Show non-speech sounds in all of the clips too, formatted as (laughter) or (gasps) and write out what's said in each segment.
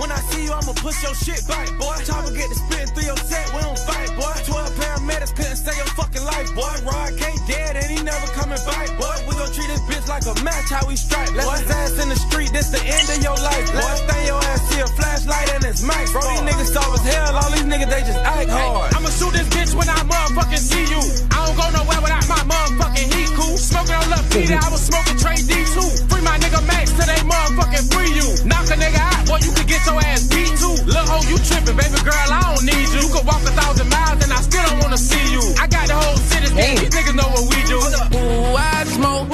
When I see you, I'ma push your shit back, boy. Chopper get the spitting through your set, we don't fight, boy. 12 paramedics couldn't save your fucking life, boy. Rod K dead and he never coming back, boy. We gon' treat this bitch like a match, how we strike. boy. Left his ass in the street, this the end of your life. Last thing your ass see a flashlight and it's max. Bro, these niggas soft as hell, all these niggas, they just act hard. I'ma shoot this bitch when I motherfucking see you. I don't go nowhere without my motherfucking heat cool. Smoking on Lil Peter, I was smoking Trey D2. Free my nigga Max till they motherfucking free you. Knock a nigga out, boy, you can get your ass beat too. Lil' hoe, you tripping, baby girl, I don't need you. You can walk a thousand miles and I still don't wanna see you. I got the whole city scared, these niggas know what we do. Ooh, I smoke,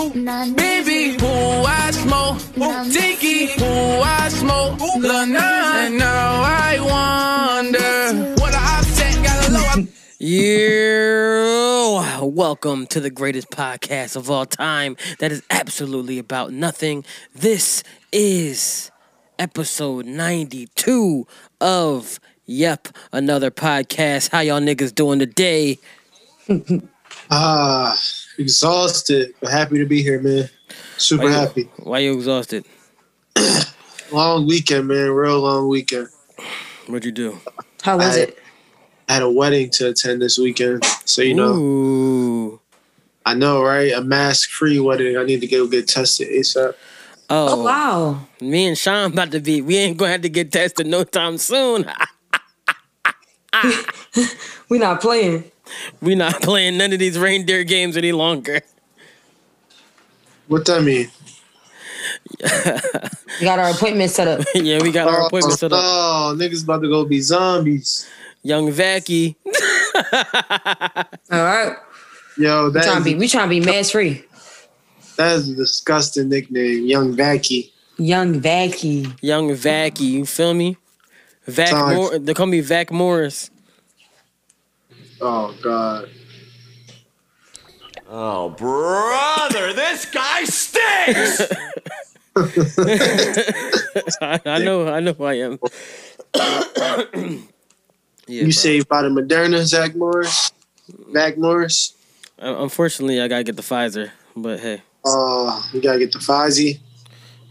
baby, ooh, I smoke, Tiki, ooh, I smoke, Lil' Nas. And now I wonder Yeah, welcome to the greatest podcast of all time that is absolutely about nothing. This is episode 92 of Yep, another podcast. How y'all niggas doing today? (laughs) Ah, exhausted, but happy to be here, man. Super Why you- happy. Why you exhausted? (clears throat) Long weekend, man. Real long weekend. What'd you do? How was I- it? I had a wedding to attend this weekend, so you know, Ooh. I know, right? A mask-free wedding. I need to go get tested ASAP. Oh, Oh wow. me and Sean about to be. We ain't gonna have to get tested no time soon. (laughs) (laughs) We not playing. we not playing none of these reindeer games any longer. What that mean? (laughs) We got our appointment set up. yeah, we got our oh, appointment set up. Oh, niggas about to go be zombies. Young Vacky. All right. Yo, We that trying to be is, we trying to be mask free. that is a disgusting nickname, Young Vacky. Young Vacky. Young Vacky, you feel me? Vac Sounds- Mor- they call me Vac Morris. Oh God. Oh, brother, this guy stinks! I, I know, I know who I am. Yeah, you bro. saved by the Moderna, Zach Morris. Zach Morris. Uh, Unfortunately, I gotta get the Pfizer, but hey, Uh, you gotta get the Pfizer.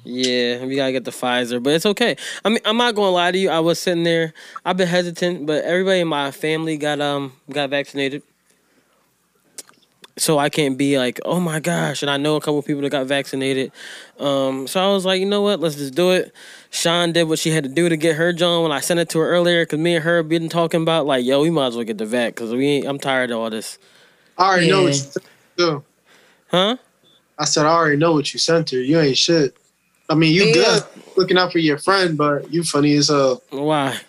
yeah, we gotta get the Pfizer, but it's okay. I mean, I'm not gonna lie to you. I was sitting there. I've been hesitant, but everybody in my family got um got vaccinated. So I can't be like, oh my gosh, and I know a couple people that got vaccinated. Um, so I was like, you know what, let's just do it. Sean did what she had to do to get her John when I sent it to her earlier, cause me and her been talking about like, yo, we might as well get the vet cause we ain't, I'm tired of all this, I already know what you sent her. too. huh? I said I already know what you sent her. You ain't shit. I mean, you Yeah. good looking out for your friend, but you funny as hell. Why?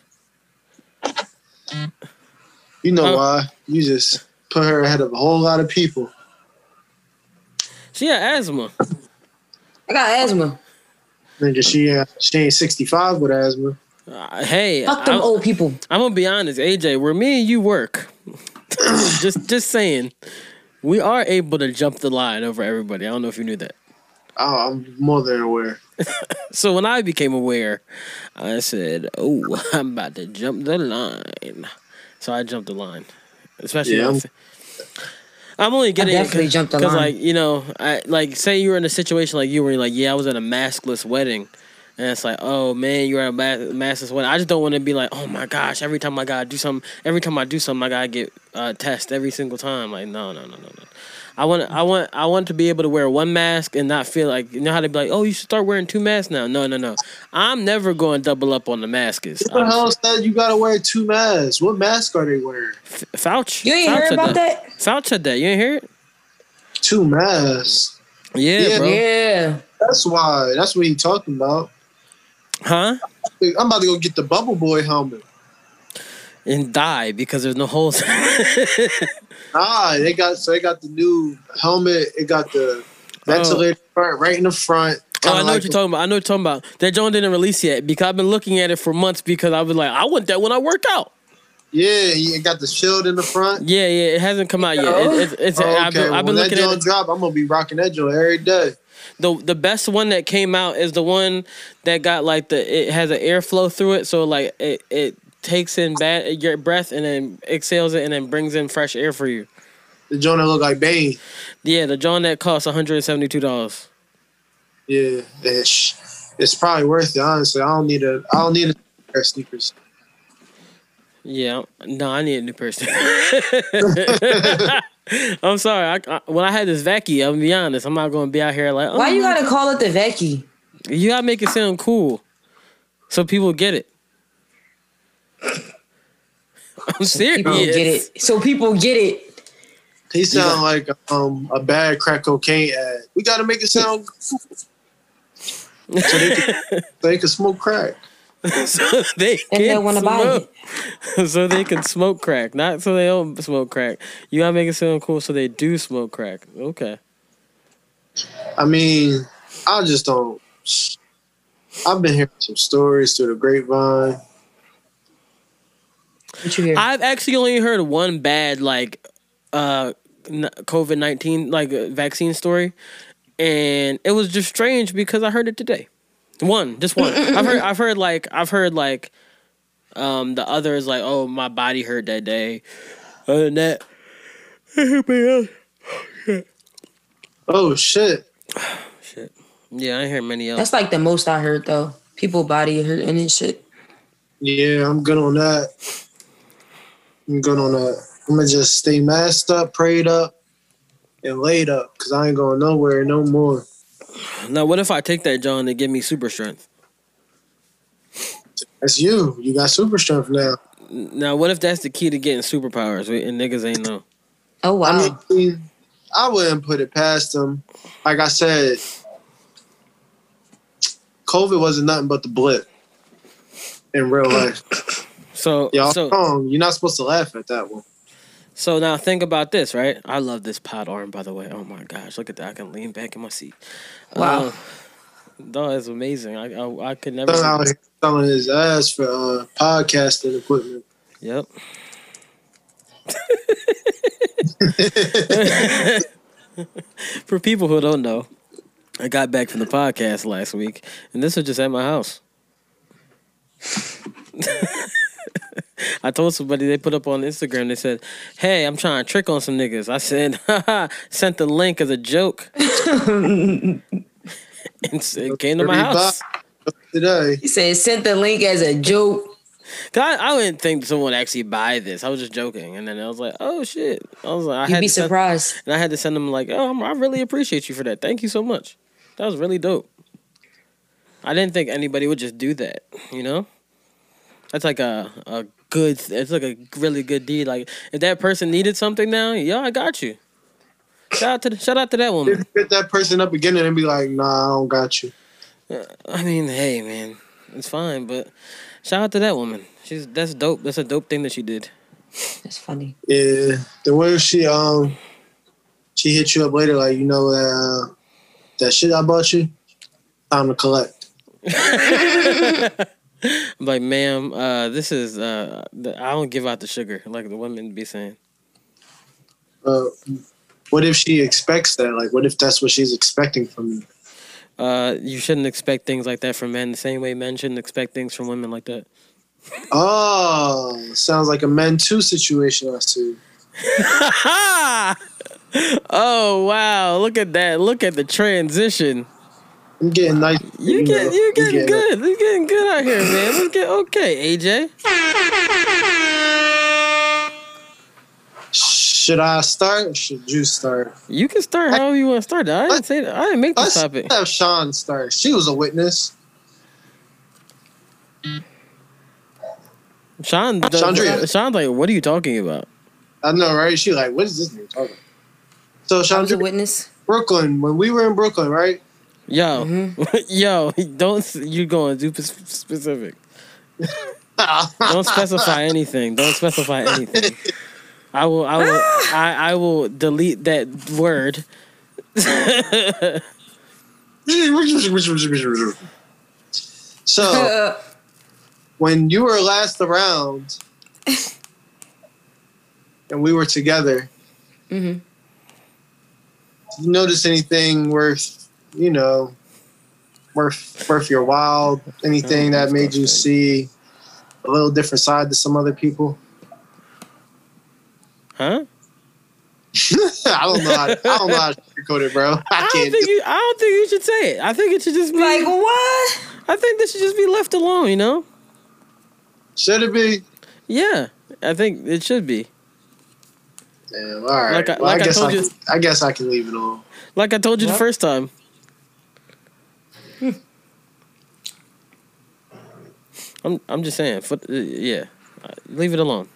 You know Huh? why? You just put her ahead of a whole lot of people. She had asthma. I got asthma. Nigga, she uh, she ain't sixty five with asthma. Uh, hey, Fuck them I'm, old people. I'm gonna be honest, AJ. Where me and you work, (coughs) just just saying, we are able to jump the line over everybody. I don't know if you knew that. Oh, I'm more than aware. (laughs) So when I became aware, I said, "Oh, (laughs) I'm about to jump the line." So I jumped the line, especially. Yeah, if- I'm only getting definitely it jumped because, like you know, I like say you were in a situation like you were like, yeah, I was at a maskless wedding, and it's like, oh man, you're at a maskless wedding. I just don't want to be like, oh my gosh, every time I gotta do something, every time I do something, I gotta get uh, test every single time. Like, no, no, no, no, no. I want, I want, I want to be able to wear one mask and not feel like you know how they be like, oh, you should start wearing two masks now. No, no, no. I'm never going double up on the masks. What the hell said you gotta wear two masks? What mask are they wearing? Fauci. You ain't Fauci heard said about that? Fauci said that. You ain't hear it? Two masks. Yeah, Yeah. bro. Yeah. That's why. That's what he talking about. Huh? I'm about to go get the Bubble Boy helmet. And die because there's no holes. (laughs) Ah, they got so they got the new helmet. It got the ventilator part right in the front. Oh, I know like what you're talking about. I know what you're talking about. That John didn't release yet because I've been looking at it for months because I was like, I want that when I work out. Yeah, it got the shield in the front. Yeah, yeah, it hasn't come out yet. It, it's it's Oh, I've been, okay, I've been when that looking at it. drop, I'm gonna be rocking that joint every day. The the best one that came out is the one that got like the it has an airflow through it, so like it it takes in bad your breath and then exhales it and then brings in fresh air for you. The joint that look like Bane. Yeah, the John that costs one hundred and seventy two dollars. Yeah, it's, it's probably worth it. Honestly, I don't need a. I don't need a pair of sneakers. Yeah, no, I need a new person. (laughs) I'm sorry. I, I, when I had this vacuum, I'm gonna be honest. I'm not gonna be out here like, oh, Why you oh. gotta call it the Vecchi? You gotta make it sound cool, so people get it. I'm serious. People get it. So people get it. He sound like um a bad crack cocaine ad. We got to make it sound so they can, so (laughs) they can smoke crack. so they And they can wanna buy smoke. so they can smoke crack, not so they don't smoke crack. You gotta make it sound cool, so they do smoke crack. Okay. I mean, I just don't. I've been hearing some stories through the grapevine. What you hear? I've actually only heard one bad like uh COVID nineteen like uh, vaccine story, and it was just strange because I heard it today. One, just one. (laughs) I've heard. I've heard like I've heard like um the others like oh my body hurt that day. Other than that, everybody else. Oh shit! (sighs) Shit. Yeah, I ain't heard many else. That's like the most I heard though. People body hurt and this shit. Yeah, I'm good on that. I'm good on that. I'm gonna just stay masked up, prayed up, and laid up because I ain't going nowhere no more. Now, what if I take that John to give me super strength? That's you. You got super strength now. Now, what if that's the key to getting superpowers and niggas ain't know? Oh wow. I mean, I wouldn't put it past them. Like I said, COVID wasn't nothing but the blip in real life. (clears throat) So, Y'all so, wrong. You're not supposed to laugh at that one. so now think about this, right? I love this pod arm, by the way. Oh my gosh, look at that! I can lean back in my seat. Wow. Uh, no, it's amazing. I I, I could never. Out here selling his ass for uh, podcasting equipment. Yep. (laughs) For people who don't know, I got back from the podcast last week, and this was just at my house. (laughs) (laughs) I told somebody they put up on Instagram. They said, "Hey, I'm trying to trick on some niggas." I said, Haha, (laughs) "Sent the link as a joke." (laughs) and it came to my house. Today, He said sent the link as a joke. Cause I, I wouldn't think someone would actually buy this. I was just joking, and then I was like, "Oh shit!" I was like, I You'd had be to send- surprised. and I had to send them like, "Oh, I'm- I really appreciate you for that. Thank you so much. That was really dope." I didn't think anybody would just do that. You know, that's like a a good. It's like a really good deed. Like if that person needed something now, yo, I got you. Shout out to the, shout out to that woman. hit that person up again and be like, "Nah, I don't got you." I mean, hey man, it's fine, but shout out to that woman. She's that's dope. That's a dope thing that she did. That's funny. Yeah. Then what if she um she hit you up later like you know uh, that shit I bought you? Time to collect. (laughs) I'm (laughs) like, ma'am, uh, this is uh, the, I don't give out the sugar like the women be saying. Uh, what if she expects that? Like, what if that's what she's expecting from you? Uh, you shouldn't expect things like that from men the same way men shouldn't expect things from women like that. Oh, sounds like a men too situation. I see. (laughs) oh wow! Look at that! Look at the transition. I'm getting nice. You know, get you I'm getting good. You're getting good out here, man. Let's get okay, AJ. Should I start? Or should you start? You can start however you want to start. I didn't say that. I didn't make this Let's topic. have Sean start. She was a witness. Sean, Chandria. Sean's like, what are you talking about? I know, right? She like, what is this nigga talking? about? So, I was a witness. Brooklyn. When we were in Brooklyn, right? Yo, Mm-hmm. (laughs) yo, don't you going too sp- specific? (laughs) Don't specify anything. Don't specify anything. I will. I will. I, I will delete that word. (laughs) so when you were last around and we were together, Mhm. did you notice anything worth, you know, worth worth your while? Anything that made you see a little different side to some other people. Huh? (laughs) I don't know. How, I don't know how to sugarcoat it, bro. (laughs) I, I don't can't. think Do, you. I don't think you should say it. I think it should just be. Like what? I think this should just be left alone. You know? should it be? Yeah, I think it should be. Damn. All right. Like I- well, like I I guess told I, you- can, I guess I can leave it on. Like I told you Yep. the first time. (laughs) I'm. I'm just saying. Foot, uh, yeah. Uh, Leave it alone.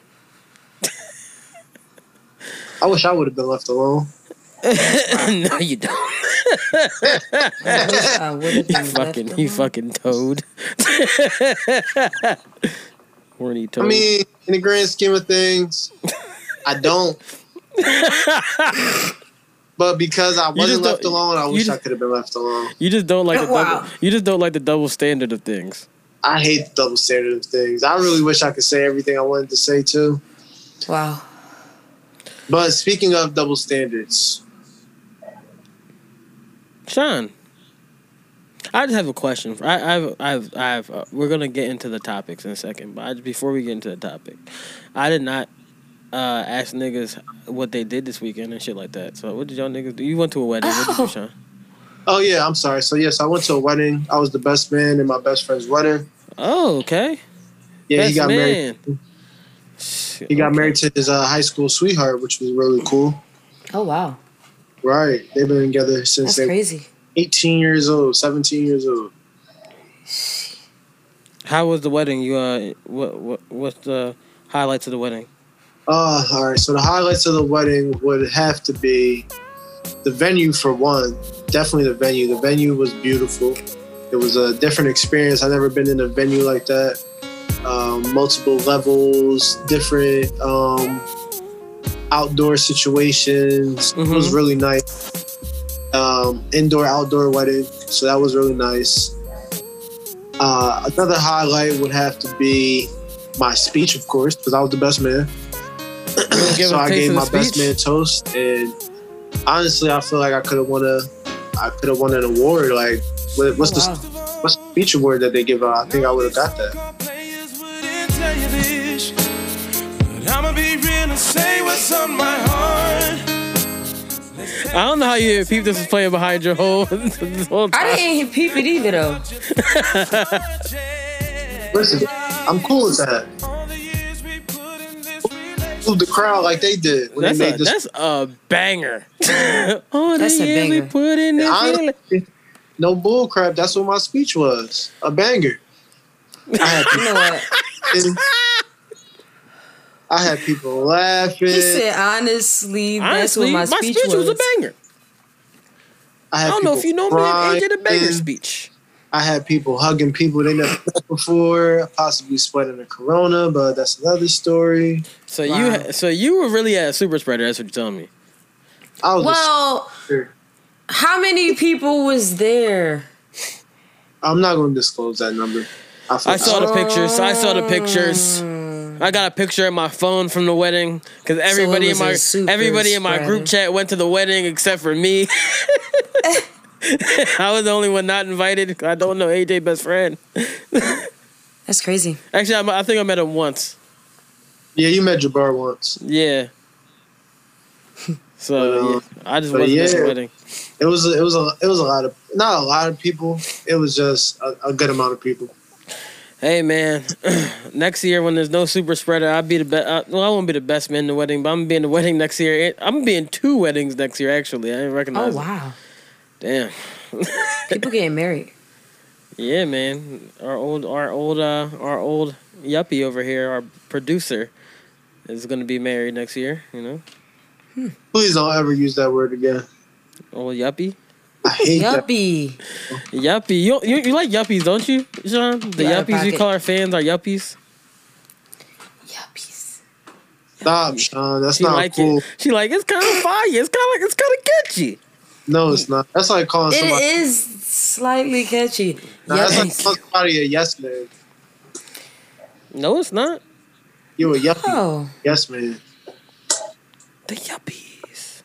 I wish I would have been left alone. (laughs) no, you don't. (laughs) I would have been fucking. left He alone. fucking toad. Horny toad. I mean, in the grand scheme of things, I don't. But because I wasn't don't- left alone, I you wish I could have been left alone. you just don't like the Wow. double. You just don't like the double standard of things. I hate the double standard of things. I really wish I could say everything I wanted to say too. Wow. But speaking of double standards, Sean, I just have a question. I, I've, I've, I've. Uh, we're gonna get into the topics in a second, but I, before we get into the topic, I did not uh, ask niggas what they did this weekend and shit like that. So, what did y'all niggas do? You went to a wedding. What did you, Oh. Sean? oh yeah, I'm sorry. So yes, I went to a wedding. I was the best man in my best friend's wedding. Oh, okay. Yeah, Best he got married. man. He got married to his uh, high school sweetheart, which was really cool. Oh wow. Right, they've been together since That's they were crazy. 18 years old, 17 years old. How was the wedding? You uh, what, what, what's the highlights of the wedding? Uh, all right. So the highlights of the wedding would have to be the venue for one. Definitely the venue. The venue was beautiful. It was a different experience. I've never been in a venue like that. Um, multiple levels, different um, outdoor situations. It was Mhm. really nice. Um, indoor, outdoor wedding. So that was really nice. Uh, another highlight would have to be my speech, of course, because I was the best man so I gave of the my best man toast, and honestly, I feel like I could have won a, I could have won an award. Like, what, what's Oh, the wow. what's the speech award that they give out? I think I would have got that. Players wouldn't tell you this, but I'ma be real and say what's on my heart. I don't know how you peep this was playing behind your whole (laughs) this whole time. I didn't even peep it either though. (laughs) Listen, I'm cool with that. Move the crowd like they did when That's they a, made this. that's a banger. (laughs) oh, That's a years we banger. put in this. Honestly, no bull crap. That's what my speech was. A banger. I had You know what? people, I had people laughing. He said honestly, that's Honestly, what my speech, was. a banger. I, I don't know if you know me and AJ the banger crying. speech. I had people hugging people they never met before, possibly spreading the corona, but that's another story. So Wow. you so you were really a super spreader. That's what you're telling me. I was. Well, how many people was there? I'm not going to disclose that number. I, I saw the pictures. I saw the pictures. Mm. I got a picture in my phone from the wedding because everybody in my a super everybody in my group chat went to the wedding except for me. (laughs) (laughs) I was the only one not invited. I don't know AJ best friend. (laughs) That's crazy. Actually, I, I think I met him once. Yeah, you met Jabbar once. Yeah. (laughs) So But, yeah, I just but wasn't yeah. wedding. It was it was a it was a lot of not a lot of people. It was just a, a good amount of people. Hey man, (clears throat) next year when there's no super spreader, I'll be the best. Uh, well, I won't be the best man in the wedding, but I'm gonna be in the wedding next year. I'm gonna be in two weddings next year. Actually, I didn't Oh recognize. it. Wow. Damn. People getting married. Yeah, man. Our old, our old, uh, our old yuppie over here, our producer, is gonna be married next year. You know, Please don't ever use that word again. old yuppie, I hate that. Yuppie. yuppie. You, you you like yuppies, don't you, Sean? The Yeah, yuppies we call our fans are yuppies. Yuppies. Stop, Sean. That's She not like cool. it. She like it's kind of fire. It's kind of like it's kind of catchy. No, it's not. That's like calling It somebody. is slightly catchy. Nah, that's like Yuppies. calling somebody a yes man. No, it's not. You a yuppie Oh. yes man. The yuppies.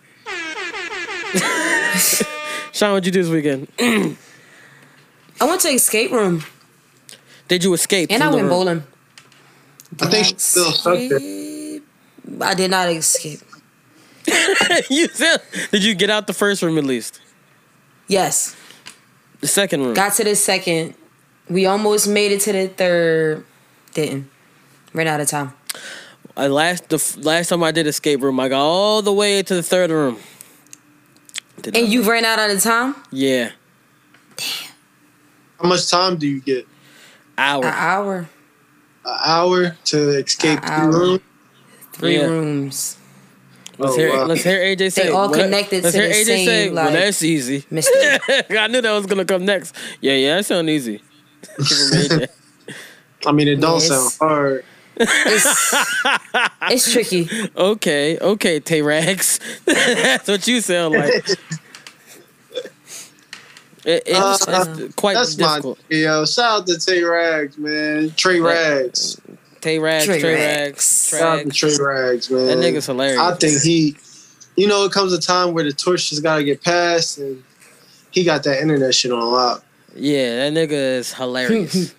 (laughs) Sean, what'd you do this weekend? (clears throat) I went to escape room Did you escape? and I the went room? bowling. I think she I still stuck there. I did not escape. (laughs) you said, did you get out the first room at least? Yes. The second room. Got to the second. We almost made it to the third. Didn't. Ran out of time. I last the f- last time I did escape room, I got all the way to the third room. Did And you ran out of time? yeah, Damn. How much time do you get? hour. An hour. An hour to escape An the hour. room? Three Yeah. rooms. Let's Oh, hear wow. let's hear AJ say. They all well, connected let's to hear the AJ same, say. well, that's easy. Mister. (laughs) I knew that was gonna come next. Yeah, yeah, that sound easy. Give him AJ. (laughs) I mean, it don't Yes. sound hard. It's, it's tricky. okay, okay, Tay Rags. (laughs) That's what you sound like. It, it's, Uh, it's quite That's difficult. my yo. Shout out to Tay Rags, man. Trey Rags. Tay Rags, Trey, Trey Rags, Rags. Shout out to Trags. Trey Rags, man. That nigga's hilarious. I think he, you know, it comes a time where the torch just gotta get passed, and he got that internet shit on lock. Yeah, that nigga is hilarious.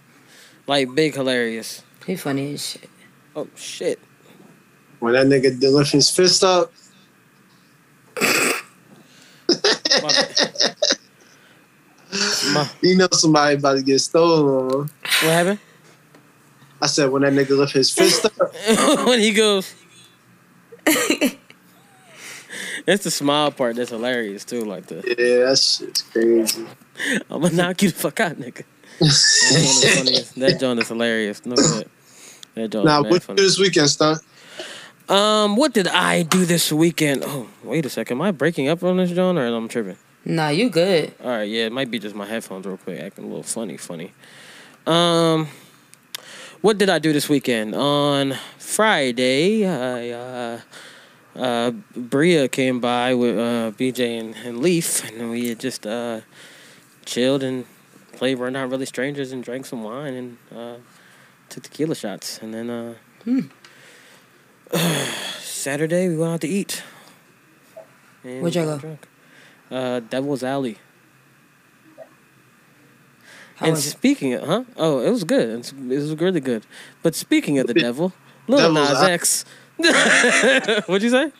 (laughs) like big hilarious. He funny as shit. Oh shit. When that nigga did lift his fist up, My- (laughs) My- (laughs) you know somebody about to get stolen. what happened? I said when that nigga lift his fist up, (laughs) when he goes. It's the smile part that's hilarious too, like the yeah, that shit's crazy. I'm gonna knock you the fuck out, nigga. That's one of the funniest- that joint is hilarious. No good. That joint Now, what you funny. this weekend, stunt? Um, what did I do this weekend? Oh, wait a second. Am I breaking up on this John or am I tripping? Nah, you good. All right, yeah, it might be just my headphones real quick, acting a little funny, funny. Um, what did I do this weekend? On Friday, I, uh, uh, Bria came by with uh, BJ and, and Leaf, and we had just uh, chilled and played We're Not Really Strangers and drank some wine and uh, took tequila shots. And then uh, (sighs) Saturday, we went out to eat. And Where'd y'all go? Uh, Devil's Alley. How and was it? speaking of, huh? Oh, it was good. It was really good. But speaking of the devil, Lil Devil's Nas Alley. X. (laughs) What'd you say?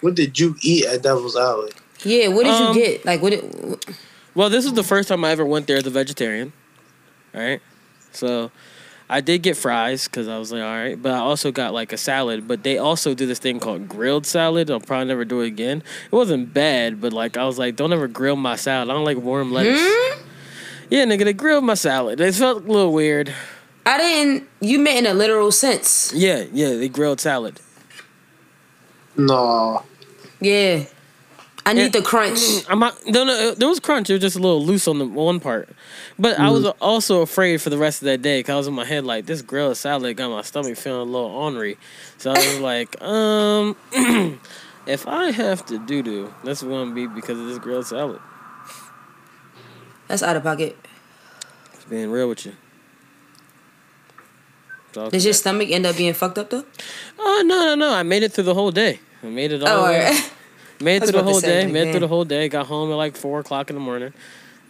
What did you eat at Devil's Alley? Yeah, what did Um, you get? Like, what? Did, Well, this is the first time I ever went there as a vegetarian. All right. So I did get fries because I was like, all right. But I also got like a salad. But they also do this thing called grilled salad. I'll probably never do it again. It wasn't bad, but like I was like, don't ever grill my salad. I don't like warm lettuce. Yeah, nigga, they grilled my salad. It felt a little weird. I didn't. You meant in a literal sense. Yeah, yeah, they grilled salad. No. Yeah. I need Yeah. the crunch. Mm, I'm not, no, no, uh, there was crunch. It was just a little loose on the one part. But I was mm. also afraid for the rest of that day because I was in my head like, this grilled salad got my stomach feeling a little ornery. So I was like, (laughs) um, (clears throat) if I have to doo doo, that's going to be because of this grilled salad. That's out of pocket. Just being real with you. So, Does your stomach end up being fucked up though? Oh no no no! I made it through the whole day. I made it all. Oh, alright. Made it through the whole day. like, Made it through the whole day. Got home at like four o'clock in the morning.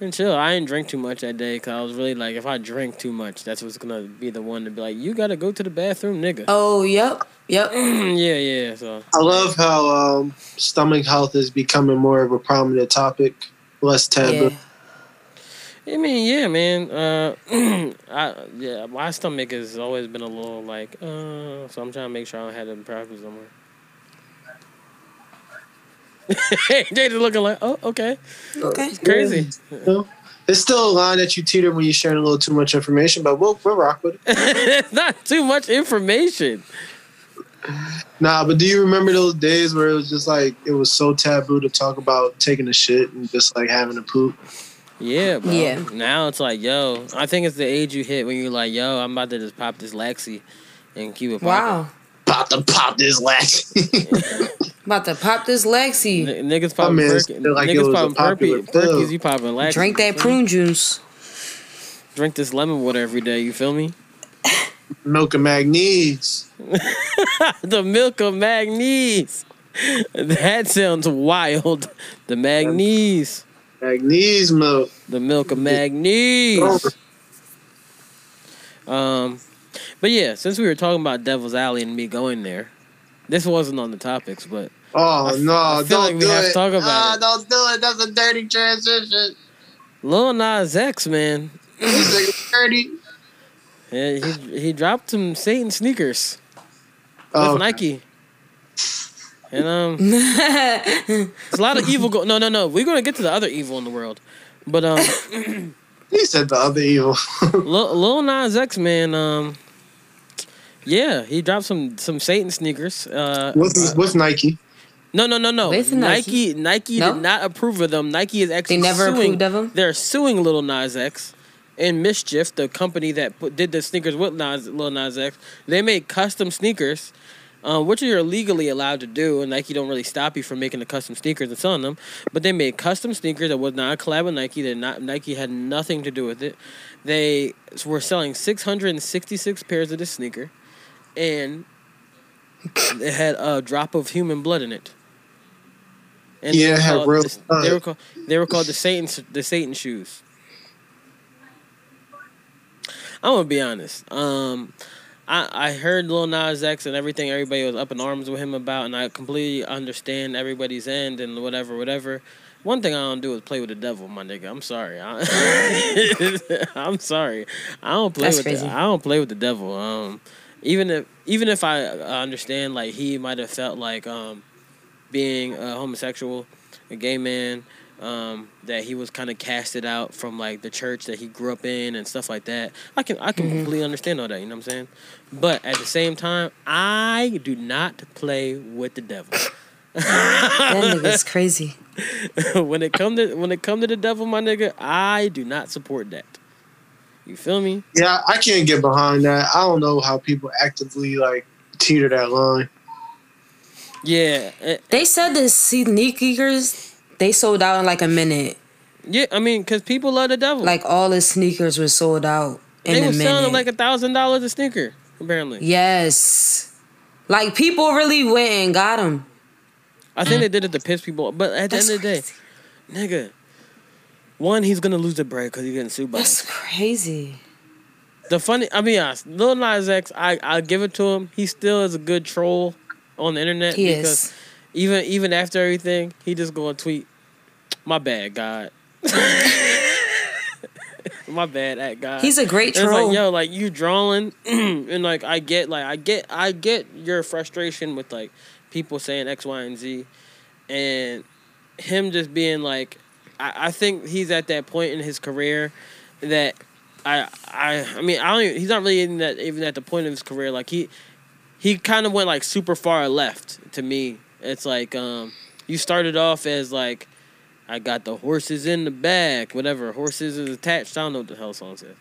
And chill. I didn't drink too much that day because I was really like, if I drink too much, that's what's gonna be the one to be like, you gotta go to the bathroom, nigga. Oh, yep, yep. (clears throat) yeah, yeah. So I love how um, stomach health is becoming more of a prominent topic, less taboo. Yeah. I mean, yeah, man. Uh, (clears throat) I yeah, my stomach has always been a little like, uh, so I'm trying to make sure I don't have them problems somewhere. (laughs) Jada's looking like, oh, okay, Okay. crazy. You know? It's still a line that you teeter when you're sharing a little too much information, but we'll, we'll rock with it. it's (laughs) not too much information. Nah, but do you remember those days where it was just like it was so taboo to talk about taking a shit and just like having a poop? Yeah, bro. Yeah. Now it's like, yo, I think it's the age you hit when you're like, yo, I'm about to just pop this Lexi and keep it popping. Wow. Pop the pop this lax. (laughs) About to pop this Lexi. N- niggas popping man perky. like it niggas popping perky, pill. perkies. You popping Lexi. Drink that prune juice. Drink this lemon water every day. You feel me? (laughs) Milk and magnesium. (laughs) the milk of magnesium. That sounds wild. The magnesium. Magnesium milk. The milk of magnesium. Um, But yeah, since we were talking about Devil's Alley and me going there, this wasn't on the topics, but Oh I no! I don't like we do have to it. talk about Ah, it. Don't do it. That's a dirty transition. Lil Nas X, man, He's nigga dirty. yeah, he he dropped some Satan sneakers with Oh, Nike. And um, (laughs) there's a lot of evil. Go- no, no, no. We're gonna get to the other evil in the world, but um, (coughs) he said the other evil. (laughs) Lil, Lil Nas X, man, um, yeah, he dropped some some Satan sneakers. Uh, with with Nike. no, no, no, no. With Nike, Nike? Nike No? did not approve of them. Nike is actually They never suing, approved of them? They're suing Little Nas X and MSCHF, the company that put, did the sneakers with Nas, Lil Nas X. They made custom sneakers. Uh, which you're legally allowed to do, and Nike don't really stop you from making the custom sneakers and selling them. But they made custom sneakers that was not a collab with Nike. That not Nike had nothing to do with it. They were selling 666 pairs of this sneaker, and it had a drop of human blood in it. And Yeah, they were had called real the- They were called they were called the Satan the Satan shoes. I'm gonna be honest. Um, I I heard Lil Nas X and everything. Everybody was up in arms with him about, and I completely understand everybody's end and whatever, whatever. One thing I don't do is play with the devil, my nigga. I'm sorry. I, (laughs) I'm sorry. I don't play That's with crazy. the, I don't play with the devil. Um, even if even if I understand like he might have felt like um being a homosexual, a gay man, um, that he was kind of casted out from like the church that he grew up in and stuff like that. I can I can completely understand all that. You know what I'm saying? But at the same time, I do not play with the devil. (laughs) That nigga's crazy. (laughs) when it come to when it come to the devil, my nigga, I do not support that. You feel me? Yeah, I can't get behind that. I don't know how people actively like teeter that line. Yeah, They said the sneakers they sold out in like a minute. yeah. I mean, cause people love the devil. Like all the sneakers were sold out in they were selling like a thousand dollars a sneaker, apparently. yes, like people really went and got them. I think they mm. did it to piss people off. But at the That's end of the day, nigga, one, he's gonna lose the bread because he's getting sued by That's us. crazy. The funny, I mean, honest, Lil Nas X, I I give it to him. He still is a good troll on the internet He because is. Even even after everything, he just go and tweet, "My bad, God." (laughs) My bad, at God. He's a great It's troll. like, yo, like you drawing, (clears throat) and like I get, like I get, I get your frustration with like people saying X, Y, and Z, and him just being like, I, I think he's at that point in his career that I, I, I mean, I don't. Even, he's not really in that even at the point of his career. Like he, he kind of went like super far left to me. It's like um, you started off as like. I got the horses in the back, whatever. Horses is attached. I don't know what the hell song says.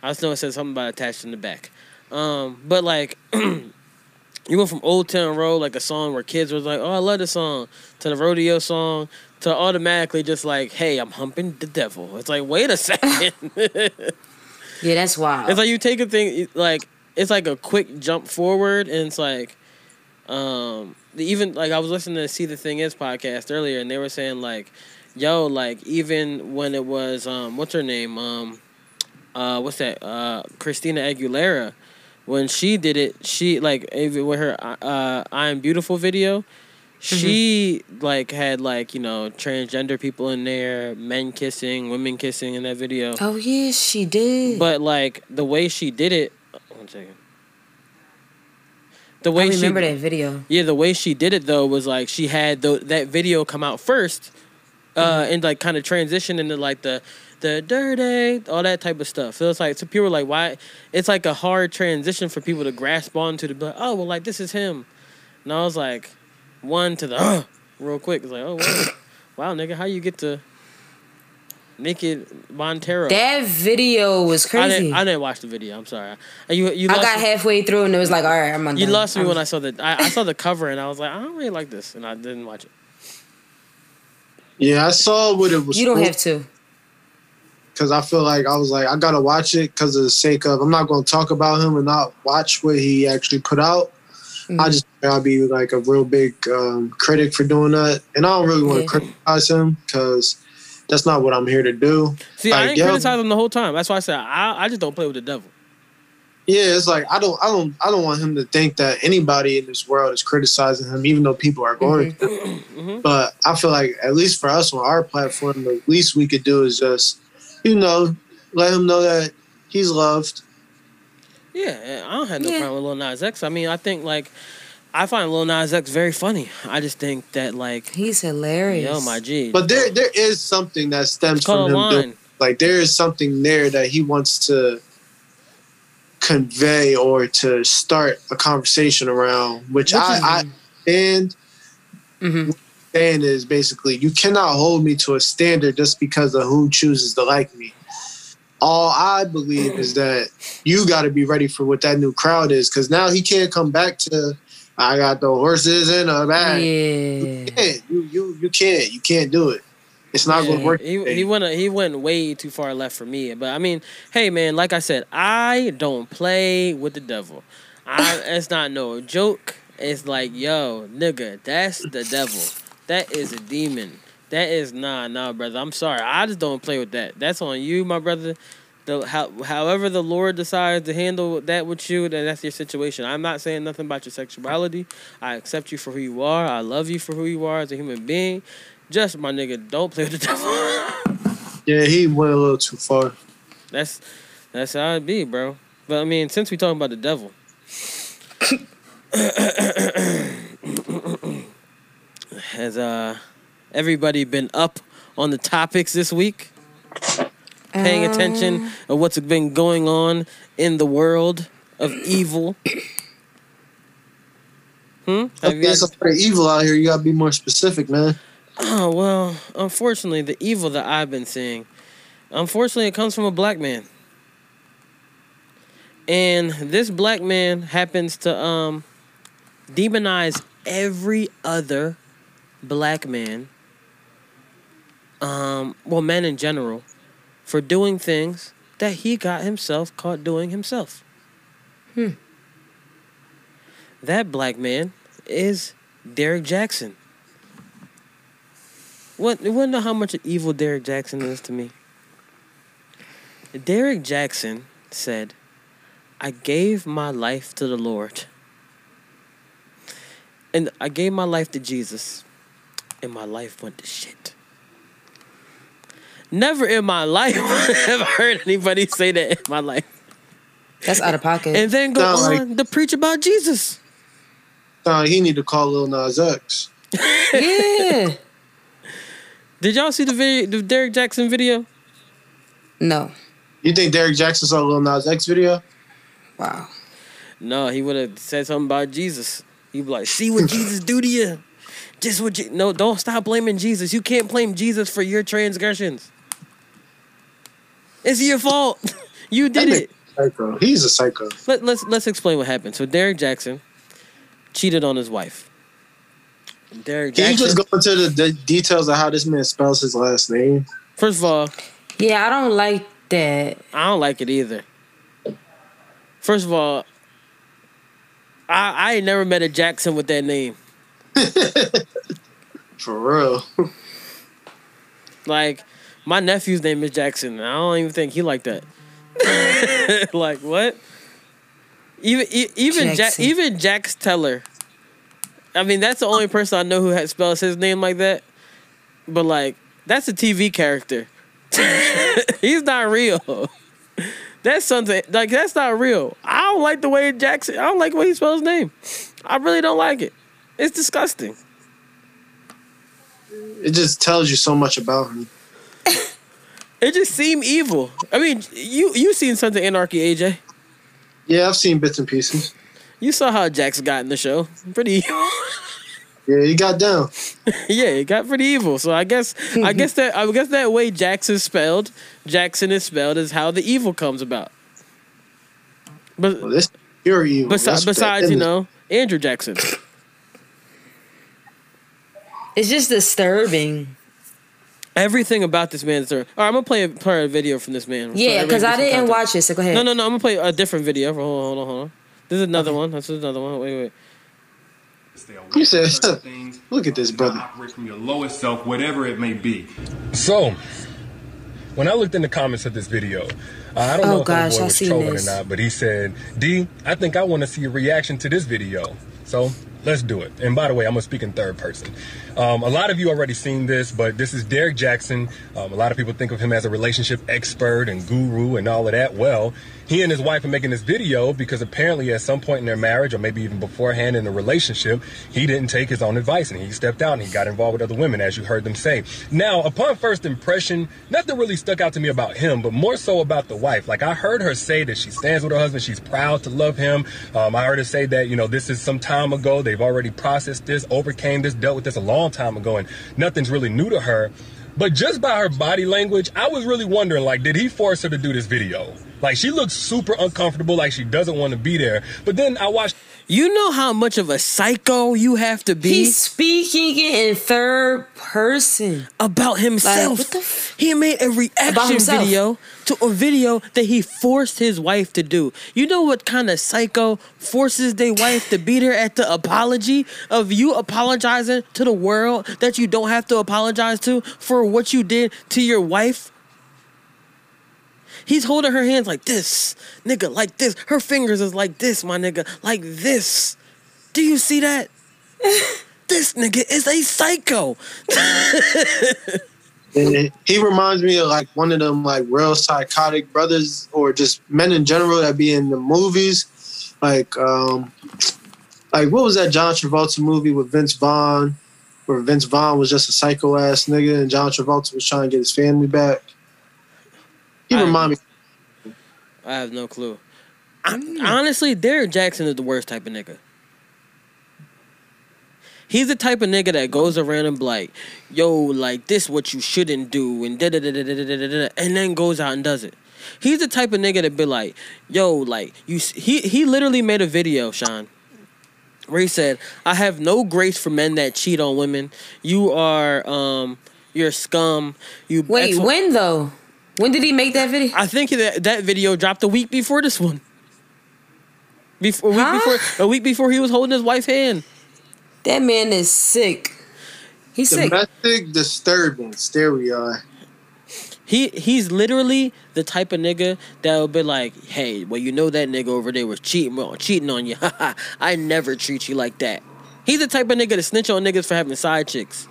I just know it says something about attached in the back. Um, but like, (clears throat) you went from Old Town Road, like a song where kids was like, "Oh, I love this song," to the rodeo song, to automatically just like, "Hey, I'm humping the devil." It's like, wait a second. (laughs) yeah, that's wild. It's like you take a thing like it's like a quick jump forward, and it's like, um, even like I was listening to See the Thing Is podcast earlier, and they were saying like, yo, like even when it was um, what's her name, um, uh, what's that, uh, Christina Aguilera, when she did it, she like even with her uh, I Am Beautiful video. She like had like you know transgender people in there, men kissing, women kissing in that video. oh yeah, she did. But like the way she did it, one second. The way I remember she, that video. yeah, the way she did it though was like she had the, that video come out first, uh, Mm-hmm. and like kind of transition into like the the dirty, all that type of stuff. So it's like so people were like, why? It's like a hard transition for people to grasp onto to be like, oh well, like this is him, and I was like, one to the uh, real quick. It's like, oh wow, (coughs) wow, nigga, how you get to naked Montero? That video was I crazy. didn't, I didn't watch the video. I'm sorry. I, you you I got me, halfway through and it was like, all right, I'm on. you lost me I'm- when I saw the I, I saw the cover and I was like I don't really like this and I didn't watch it. Yeah, I saw what it was. You don't have to. because I feel like I was like I gotta watch it because of the sake of I'm not gonna talk about him and not watch what he actually put out. Mm-hmm. I just I'll be like a real big um, critic for doing that, and I don't really want to Yeah. criticize him because that's not what I'm here to do. See, I Like, didn't yo- criticize him the whole time. That's why I said I I just don't play with the devil. Yeah, it's like I don't, I don't, I don't want him to think that anybody in this world is criticizing him, even though people are going. to. Mhm. But I feel like at least for us on our platform, the least we could do is just, you know, let him know that he's loved. Yeah, I don't have no Yeah. problem with Lil Nas X. I mean, I think like I find Lil Nas X very funny. I just think that like, He's hilarious. yo, my G. But there, there is something that stems from him. doing- line. like there is something there that he wants to convey or to start a conversation around, which, Which I, I and Mhm. saying is basically you cannot hold me to a standard just because of who chooses to like me. All I believe is that you got to be ready for what that new crowd is because now he can't come back to I got the horses in a bag. Yeah. You can't. You, you you can't. You can't do it. It's not going to work. He he went he went way too far left for me. But I mean, hey man, like I said, I don't play with the devil. I (laughs) it's not no joke. It's like, yo, nigga, that's the devil. That is a demon. That is nah, nah, brother. I'm sorry. I just don't play with that. That's on you, my brother. The how, however the Lord decides to handle that with you, then that's your situation. I'm not saying nothing about your sexuality. I accept you for who you are. I love you for who you are as a human being. Just my nigga, don't play with the (laughs) devil. Yeah, he went a little too far. That's that's how it be, bro. But I mean, since we talking about the devil, (coughs) has uh everybody been up on the topics this week? Paying attention of what's been going on in the world of evil? (coughs) Hmm? Have you guys- evil out here. You gotta be more specific, man. Oh well, unfortunately, the evil that I've been seeing, unfortunately, it comes from a black man. And this black man happens to um demonize every other black man, um, well, men in general, for doing things that he got himself caught doing himself. Hmm. That black man is Derrick Jaxn. What you wanna know how much evil Derrick Jaxn is to me? Derek Jackson said, I gave my life to the Lord. And I gave my life to Jesus. And my life went to shit. Never in my life (laughs) have I heard anybody say that in my life. That's out of pocket. And then go Sound like- on to preach about Jesus. Uh, he need to call Lil Nas X. (laughs) yeah. Did y'all see the video, the Derrick Jaxn video? No. You think Derrick Jaxn saw Lil Nas X video? Wow. No, he would have said something about Jesus. He'd be like, "See what (laughs) Jesus do to you? Just what you no. Don't stop blaming Jesus. You can't blame Jesus for your transgressions. It's your fault. (laughs) you did it." Psycho. He's a psycho. Let, let's let's explain what happened. So Derrick Jaxn cheated on his wife. Derrick Can you just go into the, the details of how this man spells his last name? first of all, Yeah, I don't like that. I don't like it either. First of all, I I ain't never met a Jackson with that name. (laughs) For real. Like, my nephew's name is Jackson. I don't even think he like that. (laughs) like what? Even e- even Jack even Jax Teller. I mean, that's the only person I know who has spells his name like that. But like, that's a TV character. (laughs) He's not real. That's something like that's not real. I don't like the way Jackson. I don't like the way he spells his name. I really don't like it. It's disgusting. It just tells you so much about him. It just seemed evil. I mean, you you seen Sons of Anarchy, AJ? Yeah, I've seen bits and pieces. You saw how Jax got in the show. Pretty (laughs) evil. Yeah, he got down. (laughs) yeah, he got pretty evil. So I guess I guess that I guess that way Jax is spelled, Jackson is spelled is how the evil comes about. But Well, this pure evil. besi- That's what that besides, you know, Andrew Jackson. It's just disturbing. Everything about this man is there. All right, I'm gonna play a, play a video from this man. Yeah, everybody because I didn't context. watch it. So go ahead. No, no, no. I'm gonna play a different video. Hold on, hold on, hold on. This is another one. This is another one. Wait, wait. Stay away (laughs) You said- things. Look at this brother. not Operate from your lowest self, whatever it may be. So, when I looked in the comments of this video, uh, I don't Oh, know if gosh, the boy I was seen trolling this. or not, but he said, "D, I think I want to see a reaction to this video." So let's do it. And by the way, I'm gonna speak in third person. Um, a lot of you already seen this, but this is Derrick Jaxn. Um, a lot of people think of him as a relationship expert and guru and all of that. Well, he and his wife are making this video because apparently at some point in their marriage, or maybe even beforehand in the relationship, he didn't take his own advice and he stepped out and he got involved with other women, as you heard them say. Now, upon first impression, nothing really stuck out to me about him, but more so about the wife. Like I heard her say that she stands with her husband, she's proud to love him. Um, I heard her say that you know this is some time ago. They've already processed this, overcame this, dealt with this a long time ago, and nothing's really new to her. But just by her body language, I was really wondering, like, did he force her to do this video? Like, she looks super uncomfortable, like she doesn't want to be there. But then I watched You know how much of a psycho you have to be He's speaking in third person. about himself. what the f- he made a reaction video to a video that he forced his wife to do. You know what kind of psycho forces their wife to beat her at the apology of you apologizing to the world that you don't have to apologize to for what you did to your wife? He's holding her hands like this, nigga, like this. Her fingers is like this, my nigga, like this. Do you see that? (laughs) this nigga is a psycho. He reminds me of like one of them like real psychotic brothers or just men in general that be in the movies. Like um like what was that John Travolta movie with Vince Vaughn where Vince Vaughn was just a psycho ass nigga and John Travolta was trying to get his family back. Even mommy. I have no clue. I'm, honestly, Derrick Jaxn is the worst type of nigga. He's the type of nigga that goes around and like, yo, like this what you shouldn't do, and da da da da da da da, and then goes out and does it. He's the type of nigga that be like, yo, like you. He he literally made a video, Sean, where he said, "I have no grace for men that cheat on women. You are um, you're scum. You wait, when though." When did he make that video? I think that that video dropped a week before this one. Before a week Huh? before a week before he was holding his wife's hand. That man is sick. He's sick. domestic disturbance. There we are. He he's literally the type of nigga that would be like, hey, well you know that nigga over there was cheating well, cheating on you. (laughs) I never treat you like that. He's the type of nigga to snitch on niggas for having side chicks.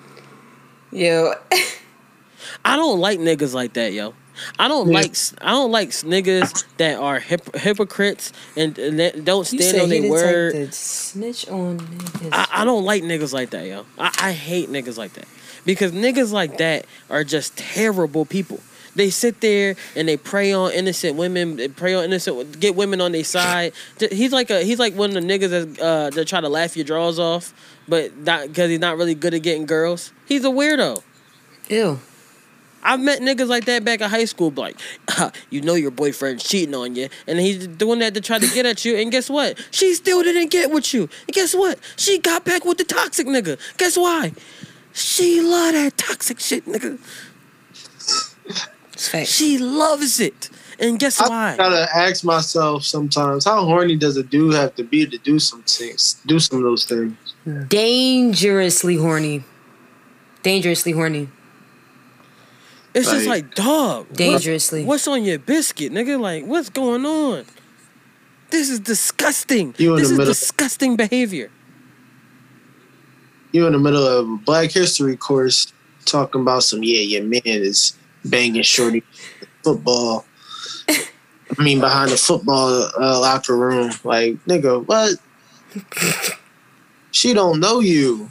Yo, (laughs) I don't like niggas like that, yo. I don't Yeah. like I don't like niggas that are hip, hypocrites and, and that don't stand on their word. type to snitch on niggas. I, I don't like niggas like that, yo. I, I hate niggas like that. Because niggas like that are just terrible people. They sit there and they prey on innocent women. They prey on innocent, get women on their side. He's like a he's like one of the niggas that uh, that try to laugh your drawers off, but not because he's not really good at getting girls. He's a weirdo. Ew. I've met niggas like that back in high school, like, (laughs) you know your boyfriend's cheating on you, and he's doing that to try to get at you, and guess what? She still didn't get with you. And guess what? She got back with the toxic nigga. Guess why? She love that toxic shit, nigga. It's fake. She loves it. And guess I why? I gotta ask myself sometimes, how horny does a dude have to be to do some things, do some of those things? Dangerously horny. Dangerously horny. It's just Like- like, dog. what- Dangerously. What's on your biscuit, nigga? Like, what's going on? This is disgusting. You This is middle- disgusting behavior. You in the middle of a Black History course talking about some, yeah, your man is banging shorty football. I mean, behind the football uh, locker room, like nigga, what? (laughs) she don't know you.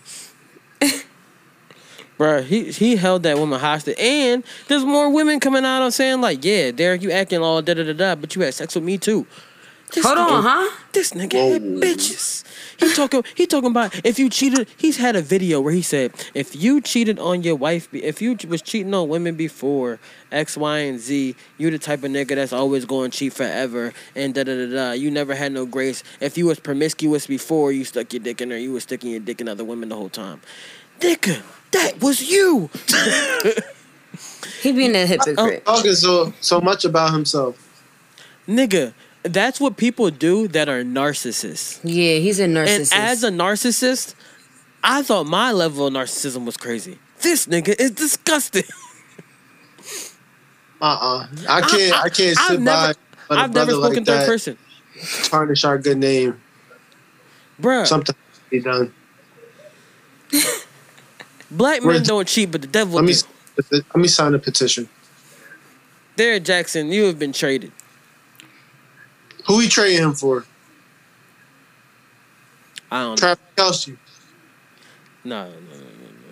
Bruh, he he held that woman hostage, and there's more women coming out and saying like, "Yeah, Derrick, you acting all da da da da, but you had sex with me too." This Hold on, huh? This nigga had bitches. He talking. He talking about if you cheated. He's had a video where he said if you cheated on your wife, if you was cheating on women before X, Y, and Z, you the type of nigga that's always going to cheat forever and da da da da. You never had no grace. If you was promiscuous before, you stuck your dick in her. You was sticking your dick in other women the whole time. Nigga, that was you. He being a hypocrite. Talking so so much about himself. Nigga, that's what people do that are narcissists. Yeah, he's a narcissist. And as a narcissist, I thought my level of narcissism was crazy. This nigga is disgusting. (laughs) Uh-uh. I can't. I, can't I've sit never- by. Let a I've never spoken like third that person, tarnish our good name. bruh. Something to be done. (laughs) Black men Where's- don't cheat, but the devil Let me do. let me sign a petition. Derrick Jaxn, you have been traded. Who he trading him for? I don't know. Travis Kelce. No, no, no, no,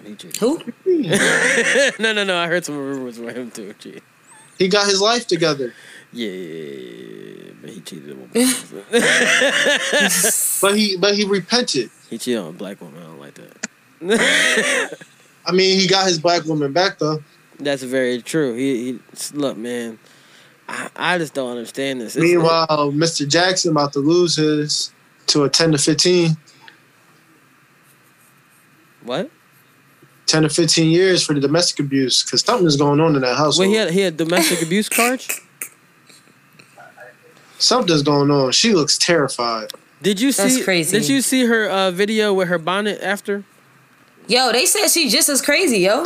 no. He cheated. Who? (laughs) no, no, no. I heard some rumors about him too. Cheat. He got his life together, Yeah, yeah, yeah, yeah, but he cheated on (laughs) but he but he repented. He cheated on a black woman. I don't like that. (laughs) I mean, he got his black woman back though. That's very true. He, he look, man. I, I just don't understand this. It's- Meanwhile, Mr. Jaxn about to lose his to a ten to 15, what? 10 to fifteen years for the domestic abuse because something is going on in that house. Well, he had he had domestic abuse charge. Something's going on. She looks terrified. Did you That's see? crazy. Did you see her uh, video with her bonnet after? Yo, they said she just as crazy, yo.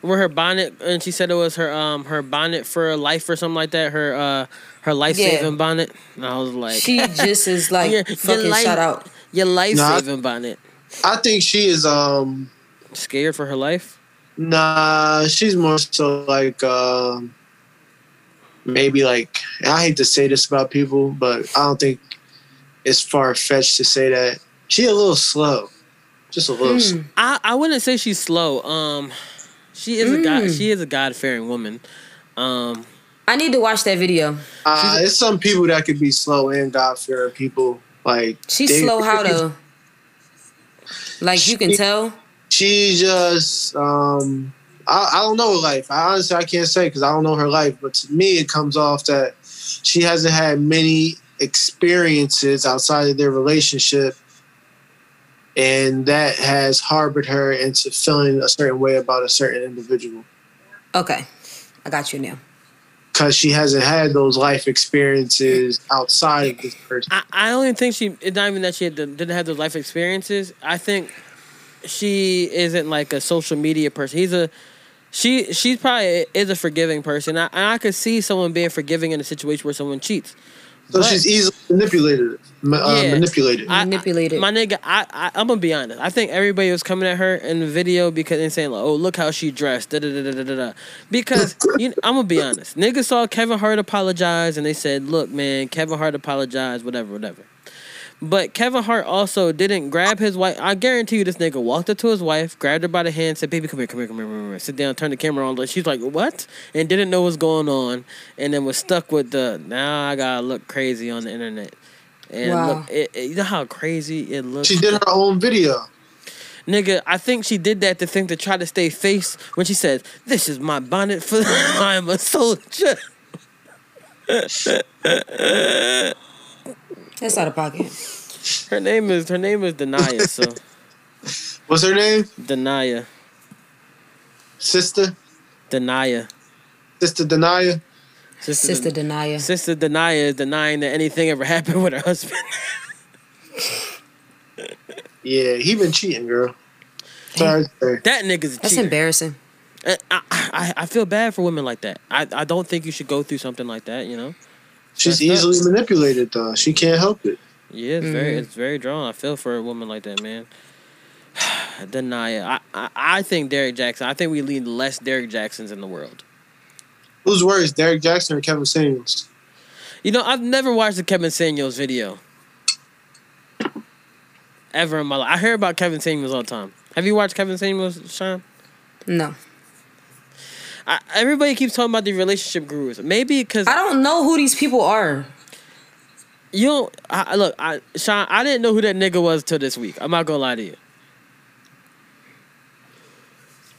Where her bonnet and she said it was her um her bonnet for life or something like that. Her uh her life saving Yeah. bonnet. And I was like, She (laughs) just is like Your- your fucking life- shout out. your life Nah. saving bonnet. I think she is um Scared for her life. nah, she's more so like um maybe like I hate to say this about people, but I don't think it's far fetched to say that she a little slow. Just a little slow. I, I wouldn't say she's slow. Um, she is a god. She is a God fearing woman. Um, I need to watch that video. Uh, it's some people that could be slow and God fearing people. Like She's they- slow how though? Like you can tell. She just um I, I don't know her life. I honestly I can't say because I don't know her life. But to me, it comes off that she hasn't had many experiences outside of their relationship, and that has harbored her into feeling a certain way about a certain individual Okay. I got you now. because she hasn't had those life experiences outside of this person. I, I only think she. It's not even that she had the, didn't have those life experiences. I think she isn't like a social media person. He's a. She she's probably is a forgiving person. I I could see someone being forgiving in a situation where someone cheats. So But- she's easily manipulated. ma- Uh, Yeah. manipulated. I- Manipulated. My nigga, I, I I'm gonna be honest. I think everybody was coming at her in the video because they're saying like, "Oh, look how she dressed." Da da da da da da. da. Because (laughs) you, I'm gonna be honest. Niggas saw Kevin Hart apologize and they said, "Look, man, Kevin Hart apologized, whatever, whatever." But Kevin Hart also didn't grab his wife. I guarantee you, this nigga walked up to his wife, grabbed her by the hand, said, "Baby, come here, come here, come here, come here, come here." Sit down, turn the camera on. Like she's like, "What?" and didn't know what's going on, and then was stuck with the now I gotta look crazy on the internet. And Wow. look, it, it- you know how crazy it looks. she did her own video. Nigga, I think she did that to think to try to stay face when she said, "This is my bonnet for (laughs) I'm a soldier." (laughs) That's out of pocket. Her name is her name is Da'Naia. So (laughs) What's her name? Da'Naia, Sister? Da'Naia, Sister Da'Naia? sister, Sister Den- Denia. sister Da'Naia is denying that anything ever (laughs) happened with her husband. Yeah, he been cheating, girl. Sorry. to that nigga's a That's cheater. embarrassing. I, I I feel bad for women like that. I I don't think you should go through something like that. You know. She's Messed up. easily manipulated, though. She can't help it. Yeah, it's very mm-hmm. it's very drawn. I feel for a woman like that, man. (sighs) Deny it. I, I I think Derrick Jaxn. I think we need less Derrick Jaxns in the world. Who's worse, Derrick Jaxn or Kevin Samuels? You know, I've never watched the Kevin Samuels video. Ever in my life. I hear about Kevin Samuels all the time. Have you watched Kevin Samuels, Sean? No. I, everybody keeps talking about the relationship gurus. Maybe because I don't know who these people are. you don't. I, look, I, Sean, I didn't know who that nigga was till this week. I'm not gonna lie to you.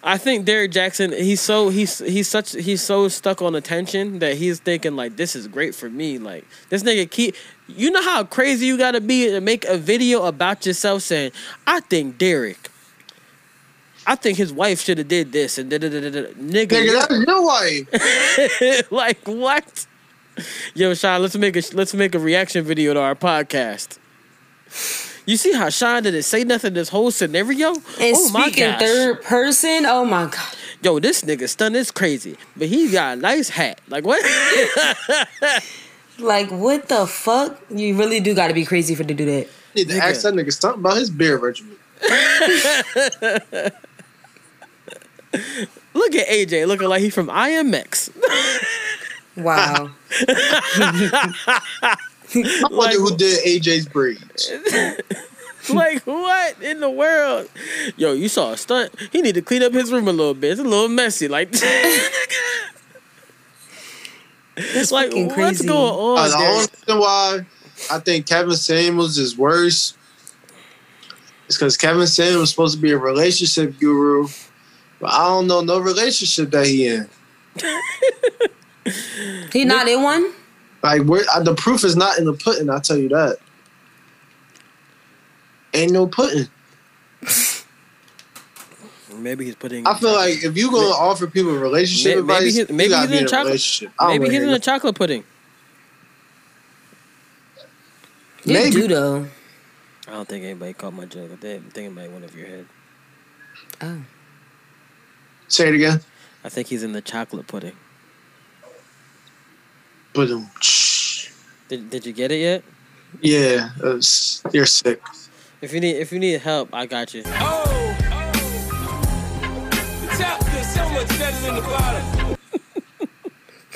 I think Derrick Jaxn, he's so he's he's such he's so stuck on attention that he's thinking like this is great for me. Like this nigga keep you know how crazy you gotta be to make a video about yourself saying, I think Derrick. I think his wife should have did this and da da da da da. Nigga, Nigga, that's your wife. (laughs) like what? Yo, Sean, let's make a let's make a reaction video to our podcast. You see how Sean didn't say nothing this whole scenario? And oh my speaking gosh. third person, oh my god. yo, this nigga stun is crazy, but he got a nice hat. Like what? (laughs) Like, what the fuck? You really do got to be crazy for to do that. Need to ask that nigga something about his beer regimen. (laughs) Look at AJ looking like he from IMX. Wow. (laughs) I wonder who did AJ's braids. (laughs) like what in the world? Yo, you saw a stunt. He need to clean up his room a little bit. It's a little messy. Like, (laughs) That's like fucking what's crazy. going on? Uh, the there? only reason why I think Kevin Samuels is worse is because Kevin Samuels was supposed to be a relationship guru, but I don't know no relationship that he in. (laughs) He not in one? Like where uh, the proof is not in the pudding. I tell you that. Ain't no pudding. (laughs) Maybe he's putting. I feel like if you gonna offer people relationship maybe advice, he- maybe he's in in a chocolate- relationship. Maybe he's in a chocolate pudding. You Maybe. do though. I don't think anybody caught my joke. I think think anybody went over your head. Oh. Say it again. I think he's in the chocolate pudding. But um, Did, did you get it yet? yeah, it's- you're sick. If you need if you need help, I got you. Oh, oh. the top is so much better than the bottom.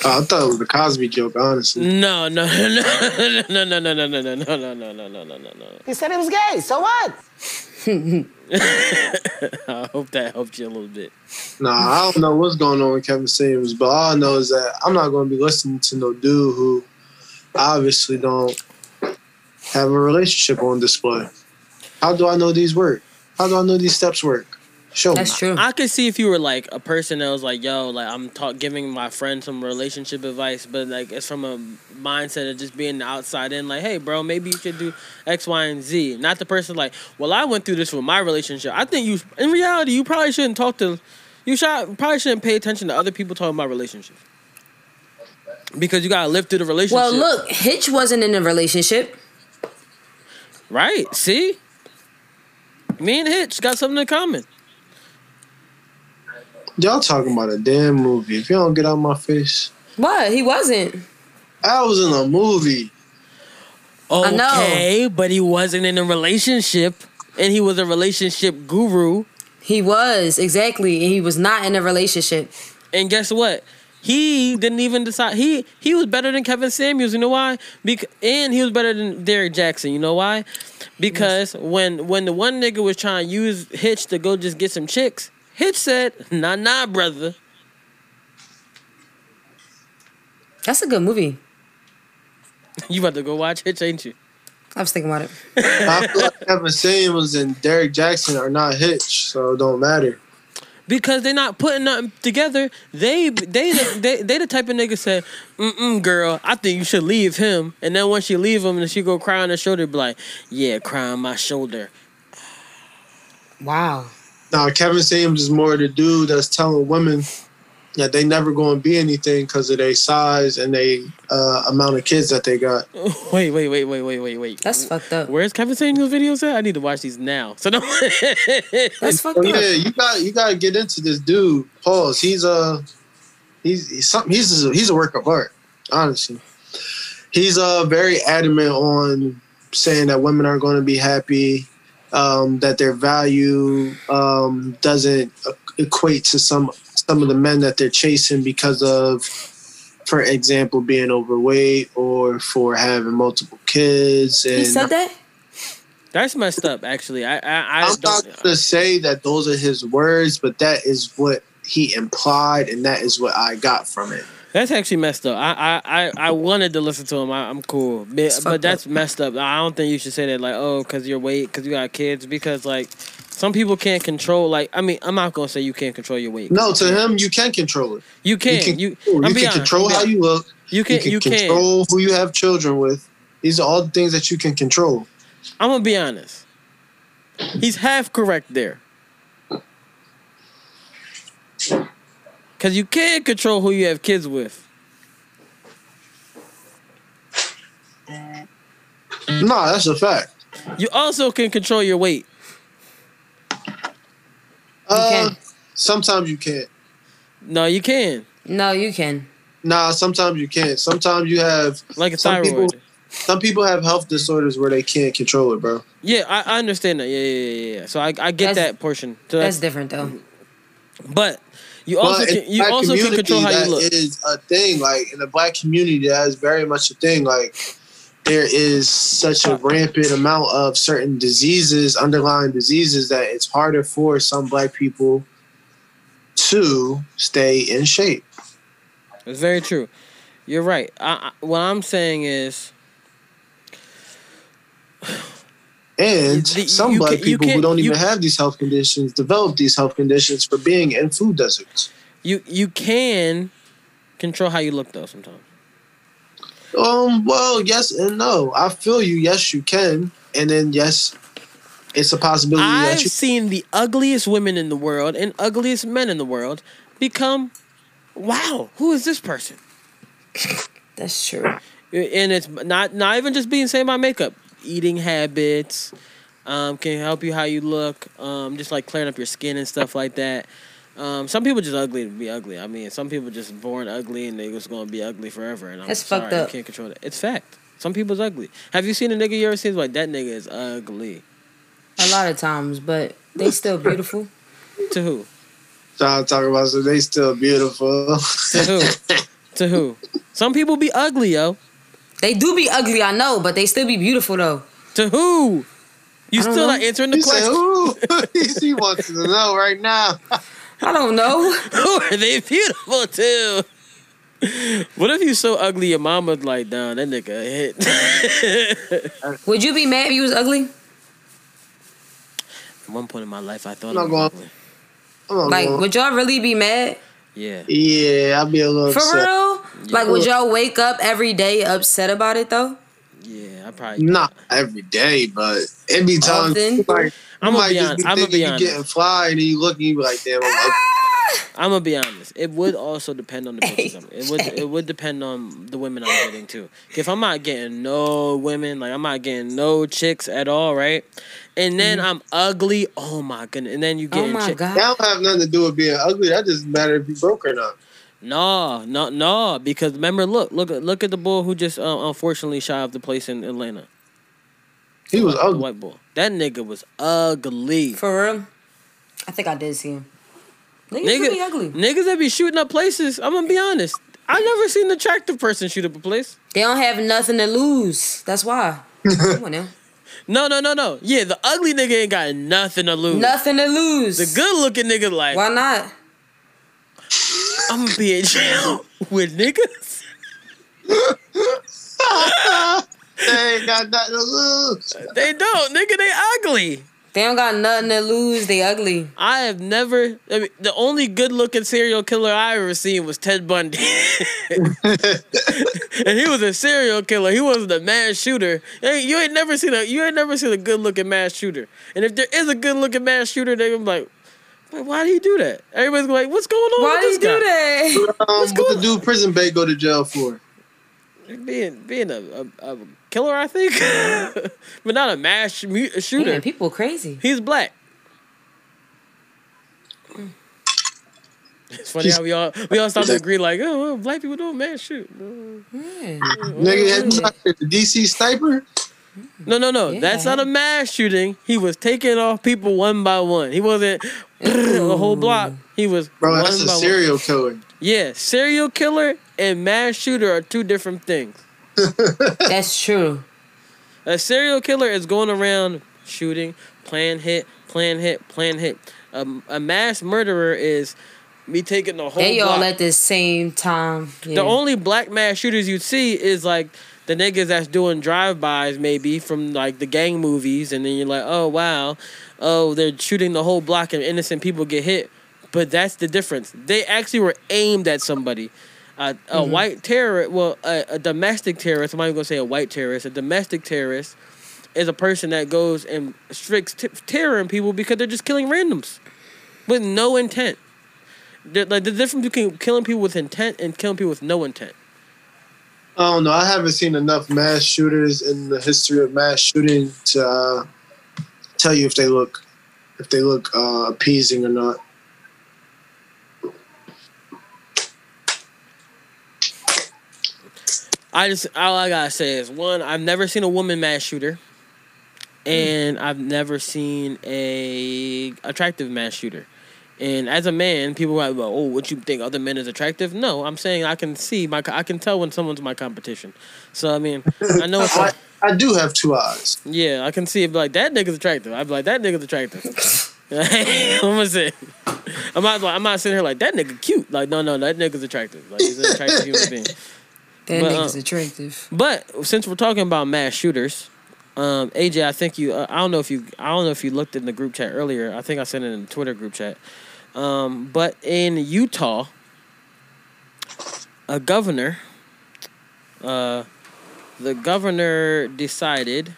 Uh, I thought it was a Cosby joke, honestly. No, no, no, no, no, no, no, no, no, no, no, no, no, no, no, no, no. He said it was gay. So what? (laughs) I hope that helped you a little bit. Nah, I don't know what's going on with Kevin Sims, but all I know is that I'm not going to be listening to no dude who obviously don't have a relationship on display. How do I know these work? How do I know these steps work? Show me. That's true. I could see if you were like a person that was like, "Yo, like I'm talk giving my friend some relationship advice," but like it's from a mindset of just being the outside in, like, "Hey, bro, maybe you should do X, Y, and Z." Not the person like, "Well, I went through this with my relationship." I think you, in reality, you probably shouldn't talk to, you should probably shouldn't pay attention to other people talking about relationships because you gotta live through the relationship. Well, look, Hitch wasn't in a relationship. right? See, me and Hitch got something in common. Y'all talking about a damn movie. If you don't get out my face, What? He wasn't. I was in a movie. Okay, but he wasn't in a relationship, and he was a relationship guru. He was exactly, and he was not in a relationship. And guess what? He didn't even decide. He he was better than Kevin Samuels. You know why? Because and he was better than Derrick Jaxn. You know why? Because when when the one nigga was trying to use Hitch to go just get some chicks, Hitch said, "Nah, nah, brother." That's a good movie. (laughs) You about to go watch Hitch, ain't you? I was thinking about it. (laughs) I feel like Kevin Samuels and Derrick Jaxn are not Hitch, so it don't matter. Because they're not putting nothing together. They they they they the type of nigga said, "Mm mm, girl, I think you should leave him." And then once she leave him, and she go cry on her shoulder, be like, "Yeah, cry on my shoulder." Wow. Now Kevin Samuels is more the dude that's telling women that they never going to be anything because of their size and they uh, amount of kids that they got. (laughs) Wait, wait, wait, wait, wait, wait, wait. That's fucked up. Where's Kevin Samuels videos at? I need to watch these now. So no. (laughs) That's fucked up. yeah, you got you got to get into this dude. Pause. He's a he's he's something. He's a, he's a work of art. Honestly, he's uh very adamant on saying that women aren't going to be happy, um, that their value um, doesn't equate to some some of the men that they're chasing because of, for example, being overweight or for having multiple kids. And He said that? That's messed up. Actually, I I, I I'm not don't. going to say that those are his words, but that is what he implied, and that is what I got from it. That's actually messed up. I I I, I wanted to listen to him. I, I'm cool, but, but that's messed up. I don't think you should say that. Like, oh, because you're weight, because you got kids. Because like, some people can't control. Like, I mean, I'm not gonna say you can't control your weight. No, to him, you can control it. You can. You can, You you, can honest, control how you look. You can. you can You can. control who you have children with. These are all the things that you can control. I'm gonna be honest. He's half correct there. Cause you can't control who you have kids with. No, that's a fact. You also can control your weight. Uh, can. sometimes you can't. No, you can. No, you can. Nah, sometimes you can't. Sometimes you have Like a Some thyroid. people- some people have health disorders where they can't control it, bro. Yeah, I, I understand that. Yeah, yeah, yeah, yeah. So I, I get That's- that portion. So That's that's, different though. but you also But can, you also can control how you that look. is a thing. Like in the black community, that is very much a thing. Like there is such a rampant amount of certain diseases, underlying diseases, that it's harder for some black people to stay in shape. It's very true. You're right. I, I, what I'm saying is, And The- some black can- people who can't- don't you- even have these health conditions develop these health conditions for being in food deserts. you you can control how you look though. Sometimes. Um, well, yes and no. I feel you. Yes, you can. And then yes, it's a possibility I've that you seen the ugliest women in the world and ugliest men in the world become, wow, who is this person? That's true. and it's not not even just being saved by makeup eating habits um, can help you how you look um, just like clearing up your skin and stuff like that. Um, some people just ugly to be ugly. I mean some people just born ugly and they just gonna be ugly forever and i'm That's sorry fucked you up. can't control it it's fact. Some people's ugly. Have you seen a nigga you ever seen like that nigga is ugly A lot of times, but they still beautiful. (laughs) to who? Trying to talk about. So they still beautiful. to who? (laughs) To who? Some people be ugly yo They do be ugly, I know, but they still be beautiful though. to who you still know. not answering the He said, question "Ooh," (laughs) (laughs) he wants to know right now. I don't know. (laughs) Who are they beautiful to? What if you so ugly your mama's like, down that nigga hit? Would you be mad if you was ugly? At one point in my life, I thought I'm I not was going- ugly. I'm not Like, going- would y'all really be mad? Yeah. yeah, I'd be a little For upset. real? Like, would y'all wake up every day upset about it though? Yeah, I probably. Not every day, but it be times Often? like I'm gonna might be just honest. be I'm gonna thinking be you honest. getting fly, and you look and you be like, "Damn, I'm ugly." Ah! I'm gonna be honest. It would also depend on the (laughs) bitches. I'm- It would. It would depend on the women I'm getting too. If I'm not getting no women, like I'm not getting no chicks at all, right? And then I'm ugly. Oh my goodness. And then you Mm-hmm. Oh get my chick- That god. don't have nothing to do with being ugly. That just matter if you broke or not. No, no, no. Because remember, look, look, at look at the boy who just uh, unfortunately shot up the place in Atlanta. He was The ugly. white boy. That nigga was ugly. For real? I think I did see him. Niggas Nigga- Nigga, be ugly. Niggas that be shooting up places. I'm gonna be honest. I never seen an attractive person shoot up a place. They don't have nothing to lose. That's why. (laughs) Come on now. No, no, no, no. Yeah, the ugly nigga ain't got nothing to lose. Nothing to lose. The good looking nigga like Why not? I'm gonna be in jail with niggas. (laughs) They ain't got nothing to lose. They don't, nigga. They ugly. They don't got nothing to lose. They ugly. I have never. I mean, the only good looking serial killer I ever seen was Ted Bundy, (laughs) and he was a serial killer. He wasn't a mass shooter. Hey, You ain't never seen a. You ain't never seen a good looking mass shooter. And if there is a good looking mass shooter, they gonna be like, "Wait, why do you do that? Everybody's like, what's going on? Why do you with do this guy? that? Um, what the dude prison bait go to jail for? Being being a, a, a killer, I think, (laughs) but not a mass sh- shooter. Man, people crazy. He's black. It's funny how we all we all start to agree like, oh, well, black people don't mass shoot. No, Yeah. Nigga, have the DC sniper? no, no, no. Yeah. that's not a mass shooting. He was taking off people one by one. He wasn't (clears throat) the whole block. He was Bro, one that's a by one. serial killer. Yeah, serial killer and mass shooter are two different things. (laughs) That's true. A serial killer is going around shooting, plan hit, plan hit, plan hit. Um, a mass murderer is me taking the whole. They all block. at the same time. Yeah. The only black mass shooters you see is like the niggas that's doing drive-bys maybe from like the gang movies, and then you're like, oh wow, oh they're shooting the whole block and innocent people get hit. But that's the difference. They actually were aimed at somebody. Uh, a white terrorist, well, a, a domestic terrorist. I'm not even gonna say a white terrorist. A domestic terrorist is a person that goes and strikes t- terror in people because they're just killing randoms with no intent. The, like the difference between killing people with intent and killing people with no intent. I don't know. I haven't seen enough mass shooters in the history of mass shooting to uh, tell you if they look if they look uh, appeasing or not. I just all I gotta say is one, I've never seen a woman mass shooter, and I've never seen a attractive mass shooter. And as a man, people are like, well, "Oh, what you think other men is attractive?" No, I'm saying I can see my, I can tell when someone's my competition. So I mean, I know it's (laughs) I, I do have two eyes. yeah, I can see it. Like that nigga's attractive. I'd be like that nigga's attractive. (laughs) (laughs) I'm gonna say, I'm not, I'm not sitting here like that nigga cute. Like no, no, that nigga's attractive. Like he's an attractive human being. That But, nigga's uh, attractive. But since we're talking about mass shooters, um, AJ, I think you. Uh, I don't know if you. I don't know if you looked in the group chat earlier. I think I sent it in the Twitter group chat. Um, but in Utah, a governor, uh, the governor decided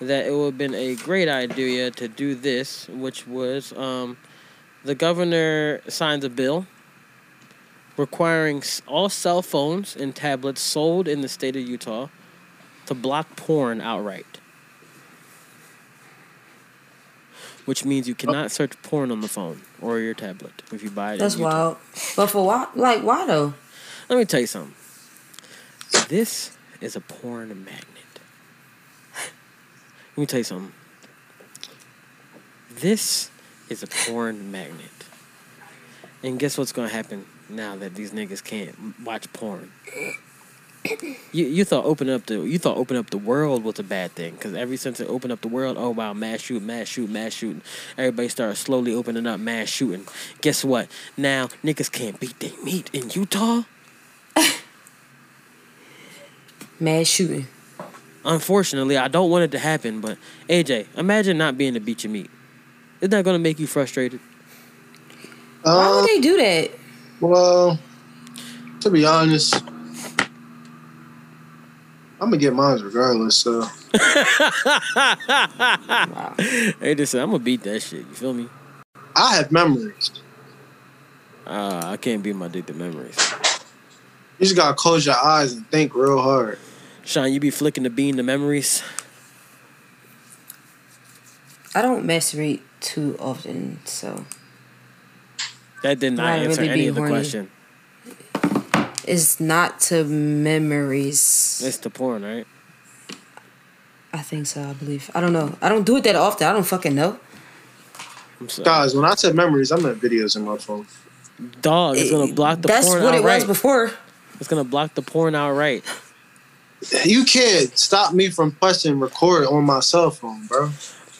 that it would have been a great idea to do this, which was um, the governor signs a bill requiring all cell phones and tablets sold in the state of Utah to block porn outright. Which means you cannot oh. search porn on the phone or your tablet if you buy it. in That's wild. But for why? Like why though? Let me tell you something. This is a porn magnet. (laughs) Let me tell you something. This is a porn magnet. And guess what's gonna happen now that these niggas can't watch porn? You you thought open up the you thought open up the world was a bad thing because every since it opened up the world, oh wow, mass shoot, mass shoot, mass shooting, everybody started slowly opening up mass shooting. Guess what? Now niggas can't beat their meat in Utah. (laughs) mass shooting. Unfortunately, I don't want it to happen, but AJ, imagine not being to beat your meat. Isn't that gonna make you frustrated? Why Uh, would they do that? Well, to be honest, I'm gonna get mine regardless. So (laughs) Wow. They just I'm gonna beat that shit. You feel me? I have memories. Uh, I can't beat my dick to memories. You just gotta close your eyes and think real hard. Sean, you be flicking the bean to memories. I don't masturbate too often, so That did not Right, answer really any of the horny. question. it's not to memories. It's the porn, right? I think so. I believe. I don't know. I don't do it that often. I don't fucking know. Guys, when I said memories, I meant videos in my phone. Dog, it's gonna eh, block the That's porn what it was before. It's gonna block the porn outright. You can't stop me from pressing record on my cell phone, bro.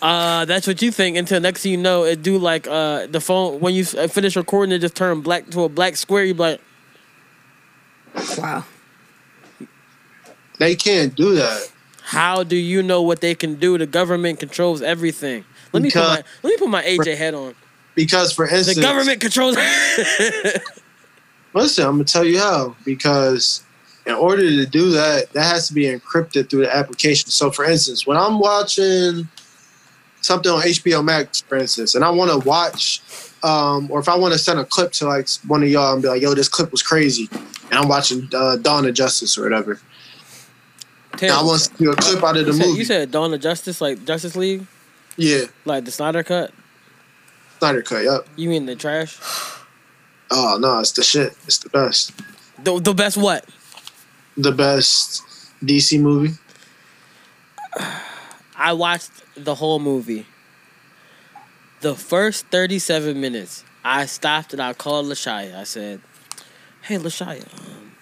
Uh, that's what you think. Until next thing you know, it do like uh the phone when you finish recording, it just turn black to a black square. You be like, Wow. They can't do that. how do you know what they can do? The government controls everything. Let me put my let me put my AJ head on. Because for instance, The government controls. (laughs) Listen, I'm gonna tell you how. Because in order to do that, that has to be encrypted through the application. So, for instance, when I'm watching something on HBO Max, for instance, and I want to watch, um, or if I want to send a clip to like one of y'all and be like, "Yo, this clip was crazy," and I'm watching uh, Dawn of Justice or whatever, I want to see a clip out of the you, said, movie. you said Dawn of Justice, like Justice League, yeah, like the Snyder cut. Snyder Cut. Yep. You mean the trash? Oh no, it's the shit. It's the best. The the best what? The best DC movie. I watched the whole movie. The first 37 minutes, I stopped and I called Lashaya. I said, "Hey, Lashaya, um,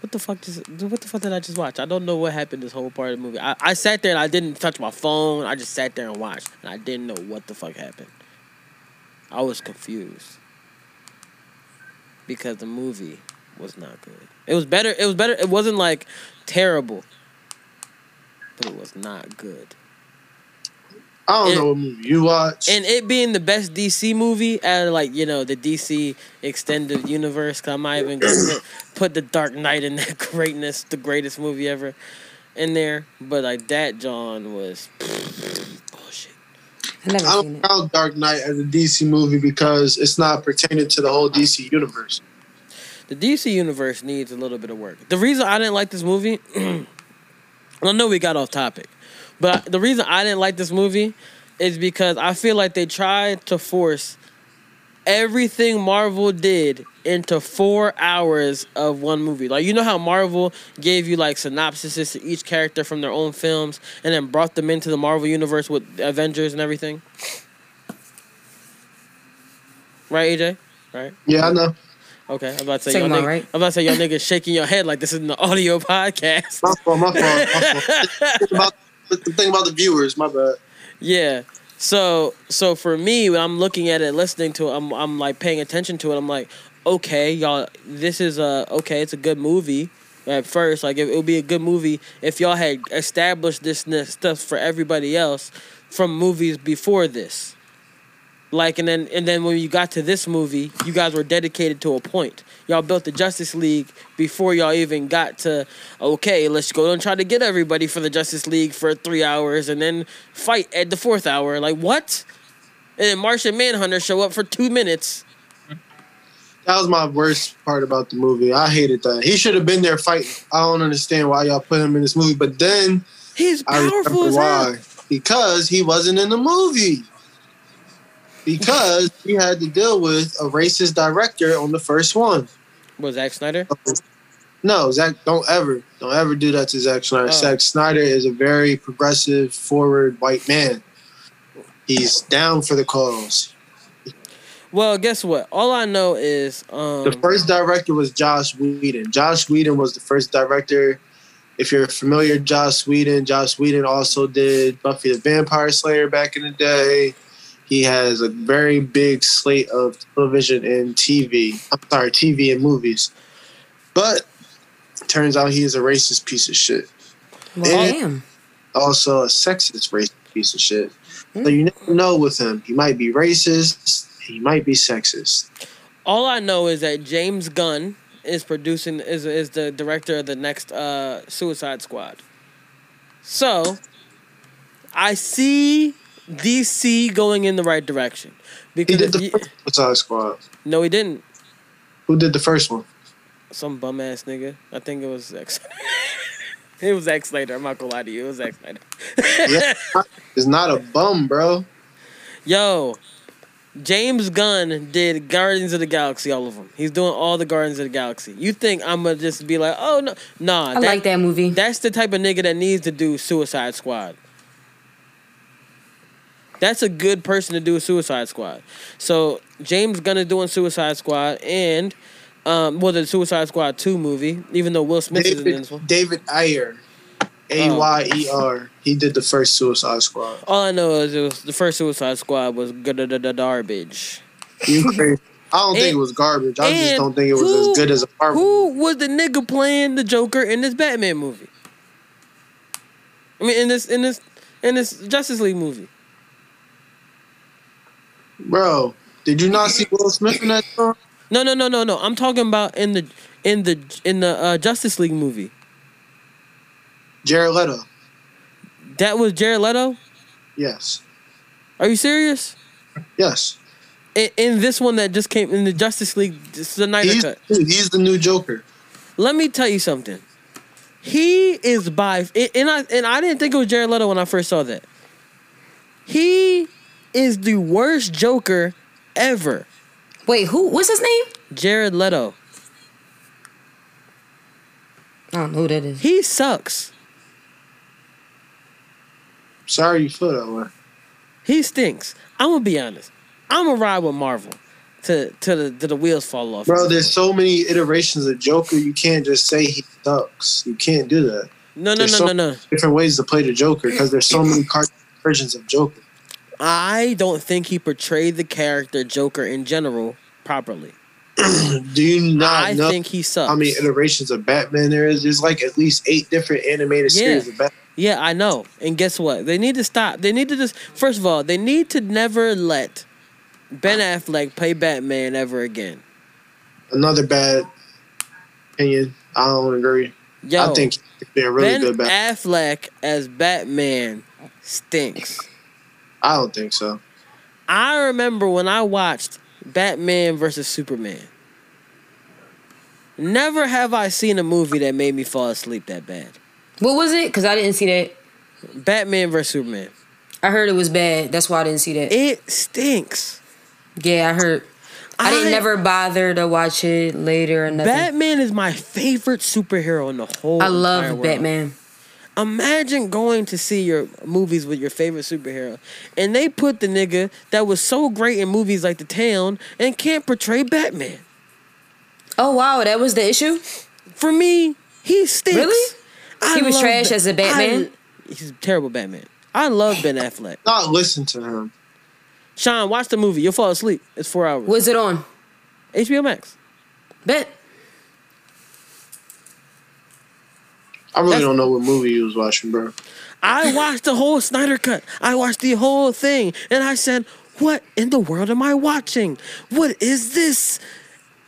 what the fuck just what the fuck did I just watch? I don't know what happened this whole part of the movie. I, I sat there and I didn't touch my phone. I just sat there and watched, and I didn't know what the fuck happened. I was confused because the movie was not good. It was better. It was better. It wasn't like terrible, but it was not good. I don't It- know what movie you watch. And it being the best DC movie out of like you know the DC extended universe, 'cause I might even go put, put the Dark Knight in that (laughs) greatness, the greatest movie ever, in there. But like that, John was (sniffs) bullshit. I I don't it. count Dark Knight as a DC movie because it's not pertaining to the whole DC universe. The DC universe needs a little bit of work. The reason I didn't like this movie, (clears throat) I know we got off topic, but the reason I didn't like this movie is because I feel like they tried to force everything Marvel did into four hours of one movie. Like you know how Marvel gave you like synopsises to each character from their own films, and then brought them into the Marvel universe with Avengers and everything. Right, AJ? Right. Yeah, I know. Okay, I'm about to say Second y'all one, right? I'm about to say y'all (laughs) niggas shaking your head like this is an (laughs) audio podcast. My fault. My fault. My fault. (laughs) About, think about the viewers. My bad. Yeah. So so for me, when I'm looking at it, listening to it, I'm I'm like paying attention to it. I'm like, okay, y'all, this is a okay. It's a good movie. At first, like it, it would be a good movie if y'all had established this n- stuff for everybody else from movies before this. Like and then and then when you got to this movie, you guys were dedicated to a point. Y'all built the Justice League before y'all even got to okay, let's go and try to get everybody for the Justice League for three hours and then fight at the fourth hour. Like what? And then Martian Manhunter show up for two minutes. That was my worst part about the movie. I hated that. He should have been there fighting. I don't understand why y'all put him in this movie. But then He's powerful as hell. why. Because he wasn't in the movie. Because he had to deal with a racist director on the first one. Was Zack Snyder? No, Zack, don't ever, don't ever do that to Zack Snyder. Oh. Zack Snyder is a very progressive, forward white man. He's down for the cause. Well, guess what? All I know is um The first director was Josh Whedon. Josh Whedon was the first director. If you're familiar, Josh Whedon. Josh Whedon also did Buffy the Vampire Slayer back in the day. He has a very big slate of television and TV. I'm sorry, TV and movies. But turns out he is a racist piece of shit. Well, Yeah. damn. Also a sexist racist piece of shit. So you never know with him. He might be racist. He might be sexist. all I know is that James Gunn is producing is is the director of the next uh Suicide Squad. So I see DC going in the right direction. He Because did if the you- first Suicide Squad. no, he didn't. Who did the first one? Some bum ass nigga. I think it was X. (laughs) It was X later. I'm not gonna lie to you. It was Zack Snyder. Yeah, (laughs) is not a bum, bro. Yo, James Gunn did Guardians of the Galaxy, all of them. He's doing all the Guardians of the Galaxy. You think I'm gonna just be like, oh no, nah? I like that movie. That's the type of nigga that needs to do Suicide Squad. That's a good person to do a Suicide Squad. So James Gunn is doing Suicide Squad and um well the Suicide Squad 2 movie, even though Will Smith is in David, this one. David Ayer, A Y E R. He did the first Suicide Squad. All I know is it was the first Suicide Squad was good garbage. You crazy? I don't think it was garbage. I just don't think it was who- as good as a Marvel. Who was the nigga playing the Joker in this Batman movie? I mean, in this in this in this Justice League movie. Bro, did you not see Will Smith in that song? No, no, no, no, no. I'm talking about in the in the in the uh, Justice League movie. Jared Leto. That was Jared Leto. Yes. Are you serious? Yes. In, in this one that just came in the Justice League Snyder He's, cut. he's the new Joker. Let me tell you something. He is by and I and I didn't think it was Jared Leto when I first saw that. He is the worst Joker ever. Wait, who? What's his name? Jared Leto. I don't know who that is. He sucks. Sorry you feel that way. He stinks. I'm gonna be honest. I'm gonna ride with Marvel to to the to the wheels fall off. Bro, there's so many iterations of Joker. You can't just say he sucks. You can't do that. no no there's no so- no no. Different ways to play the Joker because there's so many cartoon versions of Joker. I don't think he portrayed the character Joker in general properly. (clears throat) Do you not I know think he sucks. how many iterations of Batman there is? There's like at least eight different animated Yeah. series of Batman. Yeah, I know. And guess what? They need to stop. They need to just first of all, they need to never let Ben Affleck play Batman ever again. Another bad opinion. I don't agree. Yo, I think been really Ben good Batman. Affleck as Batman stinks. I don't think so. I remember when I watched Batman versus Superman. Never have I seen a movie that made me fall asleep that bad. What was it? Because I didn't see that. Batman versus Superman. I heard it was bad. That's why I didn't see that. It stinks. Yeah, I heard. I, didn't never bother to watch it later or nothing. Batman is my favorite superhero in the whole. I entire love world. Batman. Imagine going to see your movies with your favorite superhero, and they put the nigga that was so great in movies like The Town and can't portray Batman. Oh wow, that was the issue. For me, he stinks. Really? I He was love trash as a Batman? I- he's a terrible Batman. I love Ben Affleck. Not listen to him. Sean, watch the movie. You'll fall asleep. It's four hours. Was it on? HBO Max. Bet. I really That's- don't know what movie you was watching, bro. I watched the whole Snyder cut. I watched the whole thing, and I said, "What in the world am I watching? What is this?"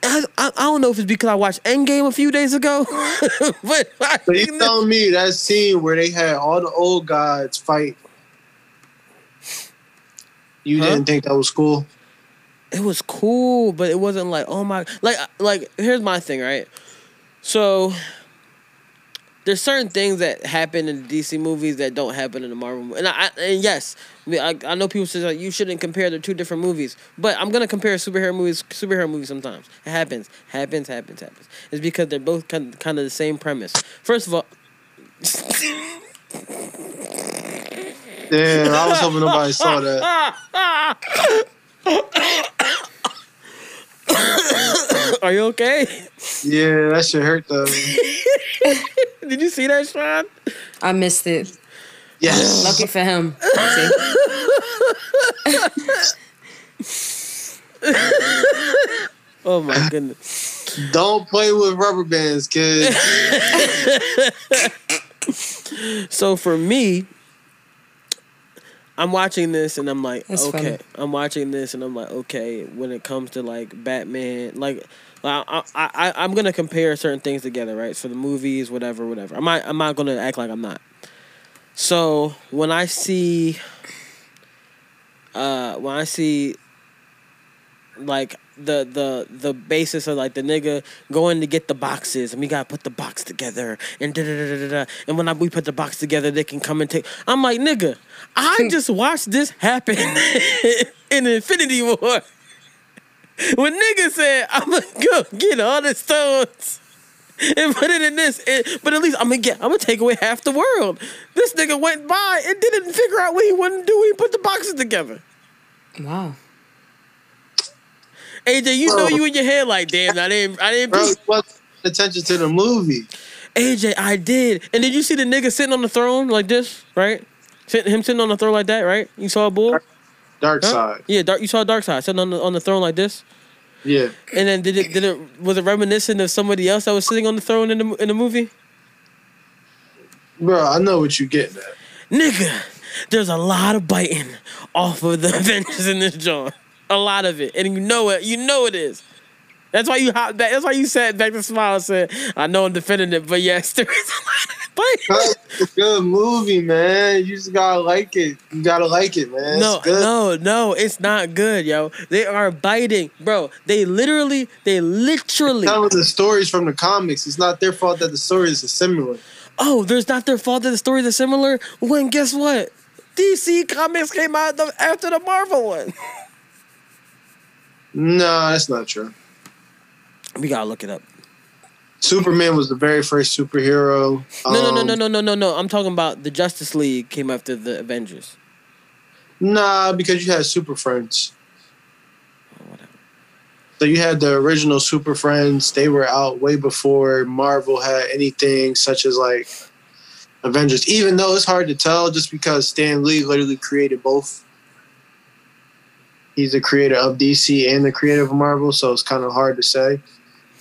I, I, I don't know if it's because I watched Endgame a few days ago, (laughs) but I, you telling me that scene where they had all the old gods fight, you Huh? didn't think that was cool? it was cool, but it wasn't like oh my like like here's my thing, right? So there's certain things that happen in the DC movies that don't happen in the Marvel mo- and I and yes, I, I, I know people say like you shouldn't compare the two different movies, but I'm gonna compare superhero movies superhero movies sometimes. It happens, happens, happens, happens. It's because they're both kind kind of the same premise. First of all. (laughs) Damn, I was hoping nobody saw that. (laughs) (laughs) (coughs) Are you okay? Yeah, that shit hurt though. (laughs) Did you see that, Sean? I missed it. Yes. Lucky for him. (laughs) Oh my goodness. Don't play with rubber bands, kid. (laughs) So for me, I'm watching this and I'm like, That's okay. funny. I'm watching this and I'm like, okay. When it comes to like Batman, like, I, I, I I'm gonna compare certain things together, right? So the movies, whatever, whatever. I'm not, I'm not gonna act like I'm not. So when I see, uh, when I see, like the the the basis of like the nigga going to get the boxes and we gotta put the box together and da da da da da and when I, we put the box together they can come and take I'm like nigga I (laughs) just watched this happen (laughs) in Infinity War. When nigga said I'm gonna go get all the stones and put it in this and- but at least I'm gonna get I'm gonna take away half the world. This nigga went by and didn't figure out what he wanted to do when he put the boxes together. Wow. AJ you know you in your head like damn I didn't I didn't Bro, wasn't attention to the movie. AJ, I did. And did you see the nigga sitting on the throne like this, right? Him sitting on the throne like that, right? You saw a bull? Dark Huh? side. Yeah, dark. You saw Darkseid sitting on the on the throne like this. Yeah. And then did it did it was it reminiscent of somebody else that was sitting on the throne in the in the movie? Bro, I know what you getting at. Nigga, there's a lot of biting off of the (laughs) Avengers in this joint. A lot of it, and you know it. You know it is. That's why you hop back. That's why you sat back to smile and said, "I know I'm defending it, but yes, (laughs) there is a lot of biting." It's a good movie, man. You just gotta like it. You gotta like it, man. No, it's good. no, no, it's not good, yo. They are biting, bro. They literally, they literally. Telling the stories from the comics. It's not their fault that the stories are similar. Oh, there's not their fault that the stories are similar. When guess what? DC Comics came out the, after the Marvel one. (laughs) No, that's not true. We gotta look it up. Superman was the very first superhero. No, no, no, Um, no, no, no, no, no. I'm talking about the Justice League came after the Avengers. Nah, because you had Super Friends. Oh, whatever. So you had the original Super Friends. They were out way before Marvel had anything such as like Avengers. Even though it's hard to tell, just because Stan Lee literally created both. He's the creator of DC and the creator of Marvel, so it's kind of hard to say.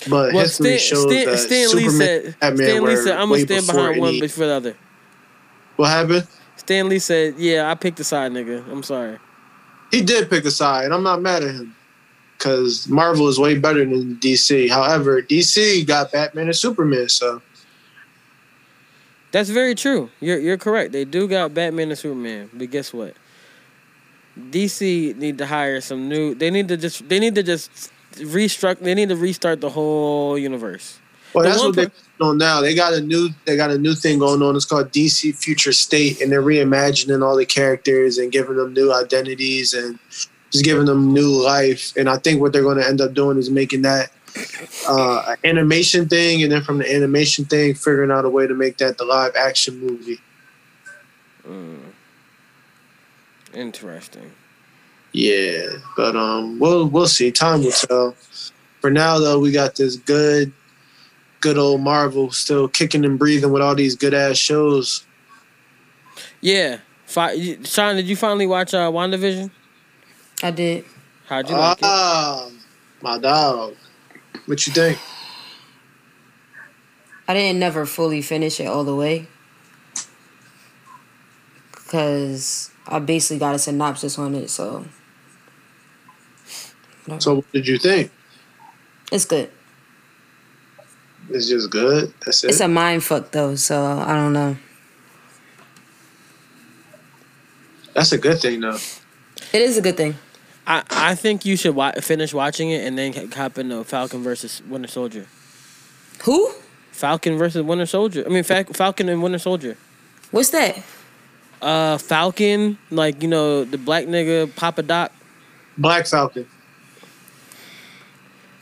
But Well, history Stan, shows Stan, that Stan Lee Superman said, Batman Stan Lee said, I'm gonna stand behind one before the other. What happened? Stan Lee said, yeah, I picked the side, nigga. I'm sorry. He did pick a side, and I'm not mad at him. Because Marvel is way better than DC. However, DC got Batman and Superman, so That's very true. You're you're correct. They do got Batman and Superman, but guess what? DC need to hire some new. They need to just. They need to just restruct. They need to restart the whole universe. well, The that's what they're on now. They got a new they got a new thing going on. It's called DC Future State, and they're reimagining all the characters and giving them new identities and just giving them new life. And I think what they're going to end up doing is making that uh, an animation thing, and then from the animation thing, figuring out a way to make that the live action movie. Interesting. Yeah, but um, we'll we'll see. Time will tell. For now, though, we got this good, good old Marvel still kicking and breathing with all these good ass shows. Yeah. Fi- Sean, did you finally watch uh, WandaVision? I did. How'd you like it? Ah, my dog. What you think? I didn't never fully finish it all the way. Cause I basically got a synopsis on it, so So, what did you think? it's good. It's just good. That's it. It's a mind fuck though, so I don't know. That's a good thing, though. It is a good thing. I, I think you should wa- finish watching it and then hop into Falcon versus Winter Soldier. Who? Falcon versus Winter Soldier. I mean, Fa- Falcon and Winter Soldier. What's that? Uh, Falcon, like you know the black nigga Papa Doc, Black Falcon.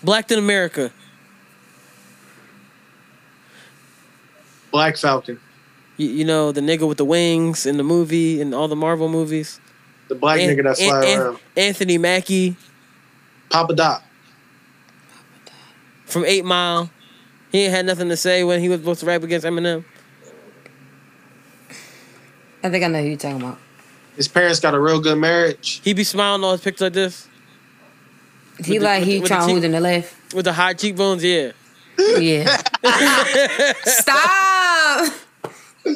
Blacked in America. Black Falcon. You, you know the nigga with the wings in the movie and all the Marvel movies. The black An- nigga that An- fly An- around. Anthony Mackie Papa Doc. from Eight Mile. He ain't had nothing to say when he was supposed to rap against Eminem. I think I know who you're talking about. His parents got a real good marriage. He be smiling on his pictures like this He With like with he the- with the trying cheek- hold in the left. with the high cheekbones. Yeah. Yeah. (laughs) Stop. Y'all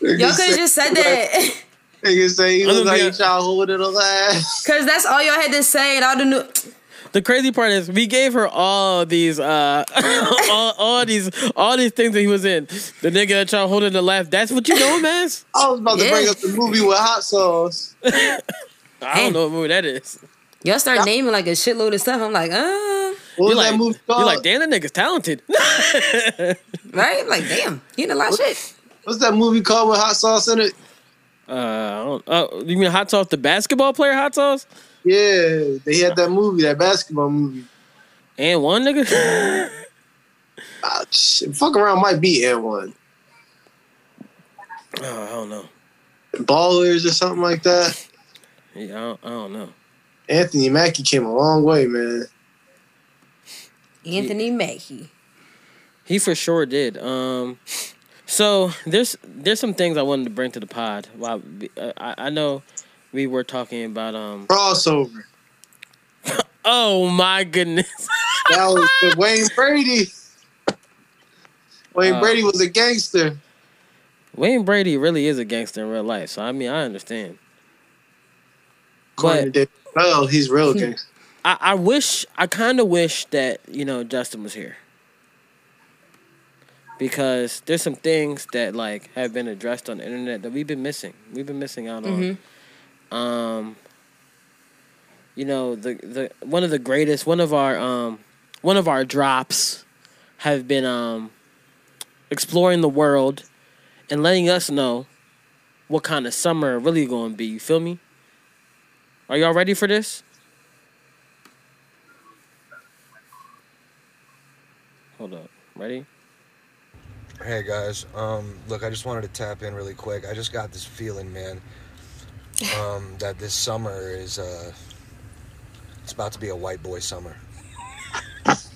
could have just said that. (laughs) Nigga say he I'm look gonna like be he a- trying to hold it alive. Cause that's all y'all had to say, and all the new. The crazy part is we gave her all these uh (laughs) all, all these all these things that he was in. The nigga that trying to hold in the left. That's what you know him as? I was about to Yeah. bring up the movie with hot sauce. (laughs) I don't know what movie that is. Y'all start naming like a shitload of stuff. I'm like, uh, What was You that like, movie you called? like, damn, that nigga's talented. (laughs) right? Like, damn, you know a lot of shit. What's that movie called with hot sauce in it? Uh, I don't, uh, you mean Hot Sauce, the basketball player Hot Sauce? Yeah, they had that movie, that basketball movie. And one nigga? (laughs) Ah, shit, fuck around might be in one. oh, I don't know. Ballers or something like that. Yeah, I don't, I don't know. Anthony Mackie came a long way, man. Anthony Mackie. He for sure did. Um, so there's there's some things I wanted to bring to the pod. While uh, I, I know we were talking about um. Crossover. (laughs) Oh my goodness. (laughs) That was the Wayne Brady. Wayne Uh, Brady was a gangster. Wayne Brady really is a gangster in real life, so I mean I understand. According But Dave Chappelle, he's real gangster. I, I wish I kind of wish that you know Justin was here because there's some things that like have been addressed on the internet that we've been missing. We've been missing out on. Um, you know the the one of the greatest one of our um one of our drops have been um exploring the world and letting us know what kind of summer really going to be. You feel me? Are y'all ready for this? Hold up. Ready? Hey guys, um, look, I just wanted to tap in really quick. I just got this feeling, man, um, that this summer is uh, it's about to be a white boy summer.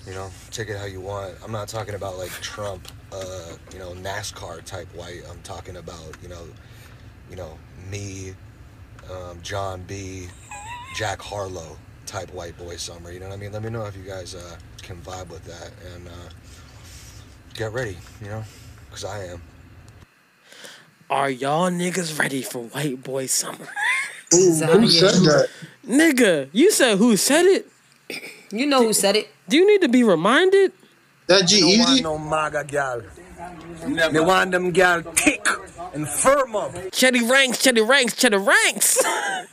You know, take it how you want. I'm not talking about like Trump, uh, you know, NASCAR type white. I'm talking about you know, you know, me, um, Jon B, Jack Harlow type white boy summer. You know what I mean? Let me know if you guys uh, can vibe with that and. Uh, get ready, you know, because I am. Are y'all niggas ready for white boy summer? Who said that? Nigga, you said who said it? You know who said it? Do you need to be reminded? That G don't want Easy? no MAGA gal. Me want them gal thick and firm up. Chetty ranks, Chetty ranks, Chetty ranks. (laughs)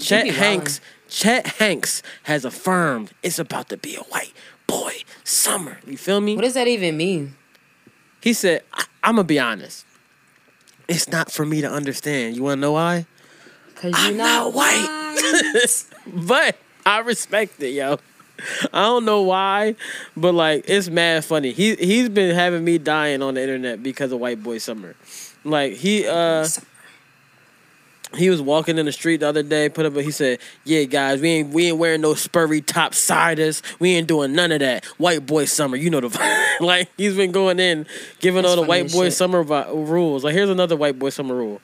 Chet Hanks, Chet Hanks has affirmed it's about to be a white boy summer. You feel me? What does that even mean? He said, I- I'm gonna be honest. It's not for me to understand. You wanna know why? Cause I'm you're not white. (laughs) but I respect it, yo. I don't know why, but like it's mad funny. He he's been having me dying on the internet because of White Boy Summer. Like he uh he was walking in the street the other day, put up a, he said, Yeah guys, we ain't we ain't wearing no Sperry top siders. We ain't doing none of that. White boy summer, you know the vibe. (laughs) like he's been going in giving That's all the white boy shit. summer vi- rules. Like here's another white boy summer rule.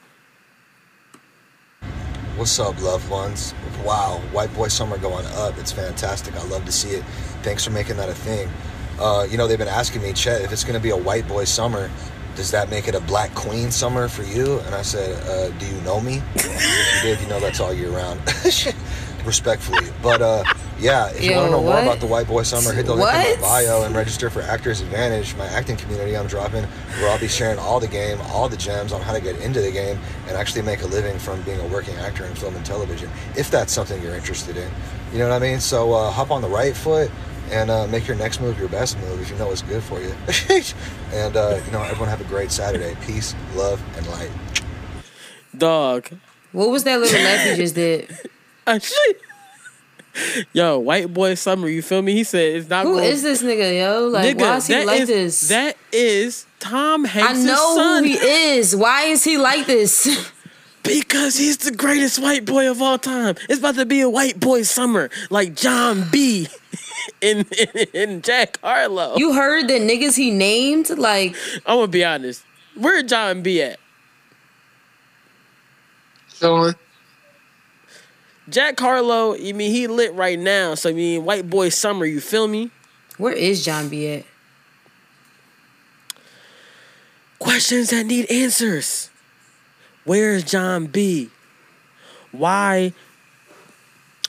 What's up, loved ones? Wow, White Boy Summer going up. It's fantastic. I love to see it. Thanks for making that a thing. Uh, you know, they've been asking me, Chet, if it's going to be a White Boy Summer, does that make it a Black Queen Summer for you? And I said, uh, Do you know me? (laughs) if you did, you know that's all year round. (laughs) Respectfully. But uh, yeah, if you want to know more about the White Boy Summer, hit the link in What? my bio and register for Actors Advantage, my acting community I'm dropping, where I'll be sharing all the game, all the gems on how to get into the game and actually make a living from being a working actor in film and television, if that's something you're interested in. You know what I mean? So uh, hop on the right foot and uh, make your next move your best move if you know what's good for you. (laughs) and, uh, you know, everyone have a great Saturday. Peace, love, and light. Dog. What was that little laugh you just did? (laughs) Shit. (laughs) Yo, white boy summer, you feel me? He said it's not Who going is this nigga, yo? Like, why is he that like is- this? That is Tom Hanks' I know son. who he is. Why is he like this? Because he's the greatest white boy of all time. It's about to be a white boy summer, like Jon B. in, (laughs) in, in Jack Harlow. You heard the niggas he named? Like, I'm gonna be honest. Where Jon B at? Chilling. Jack Harlow. I mean, he lit right now. So I mean, white boy summer. You feel me? where is John B at? Questions that need answers. Where's Jon B? Why?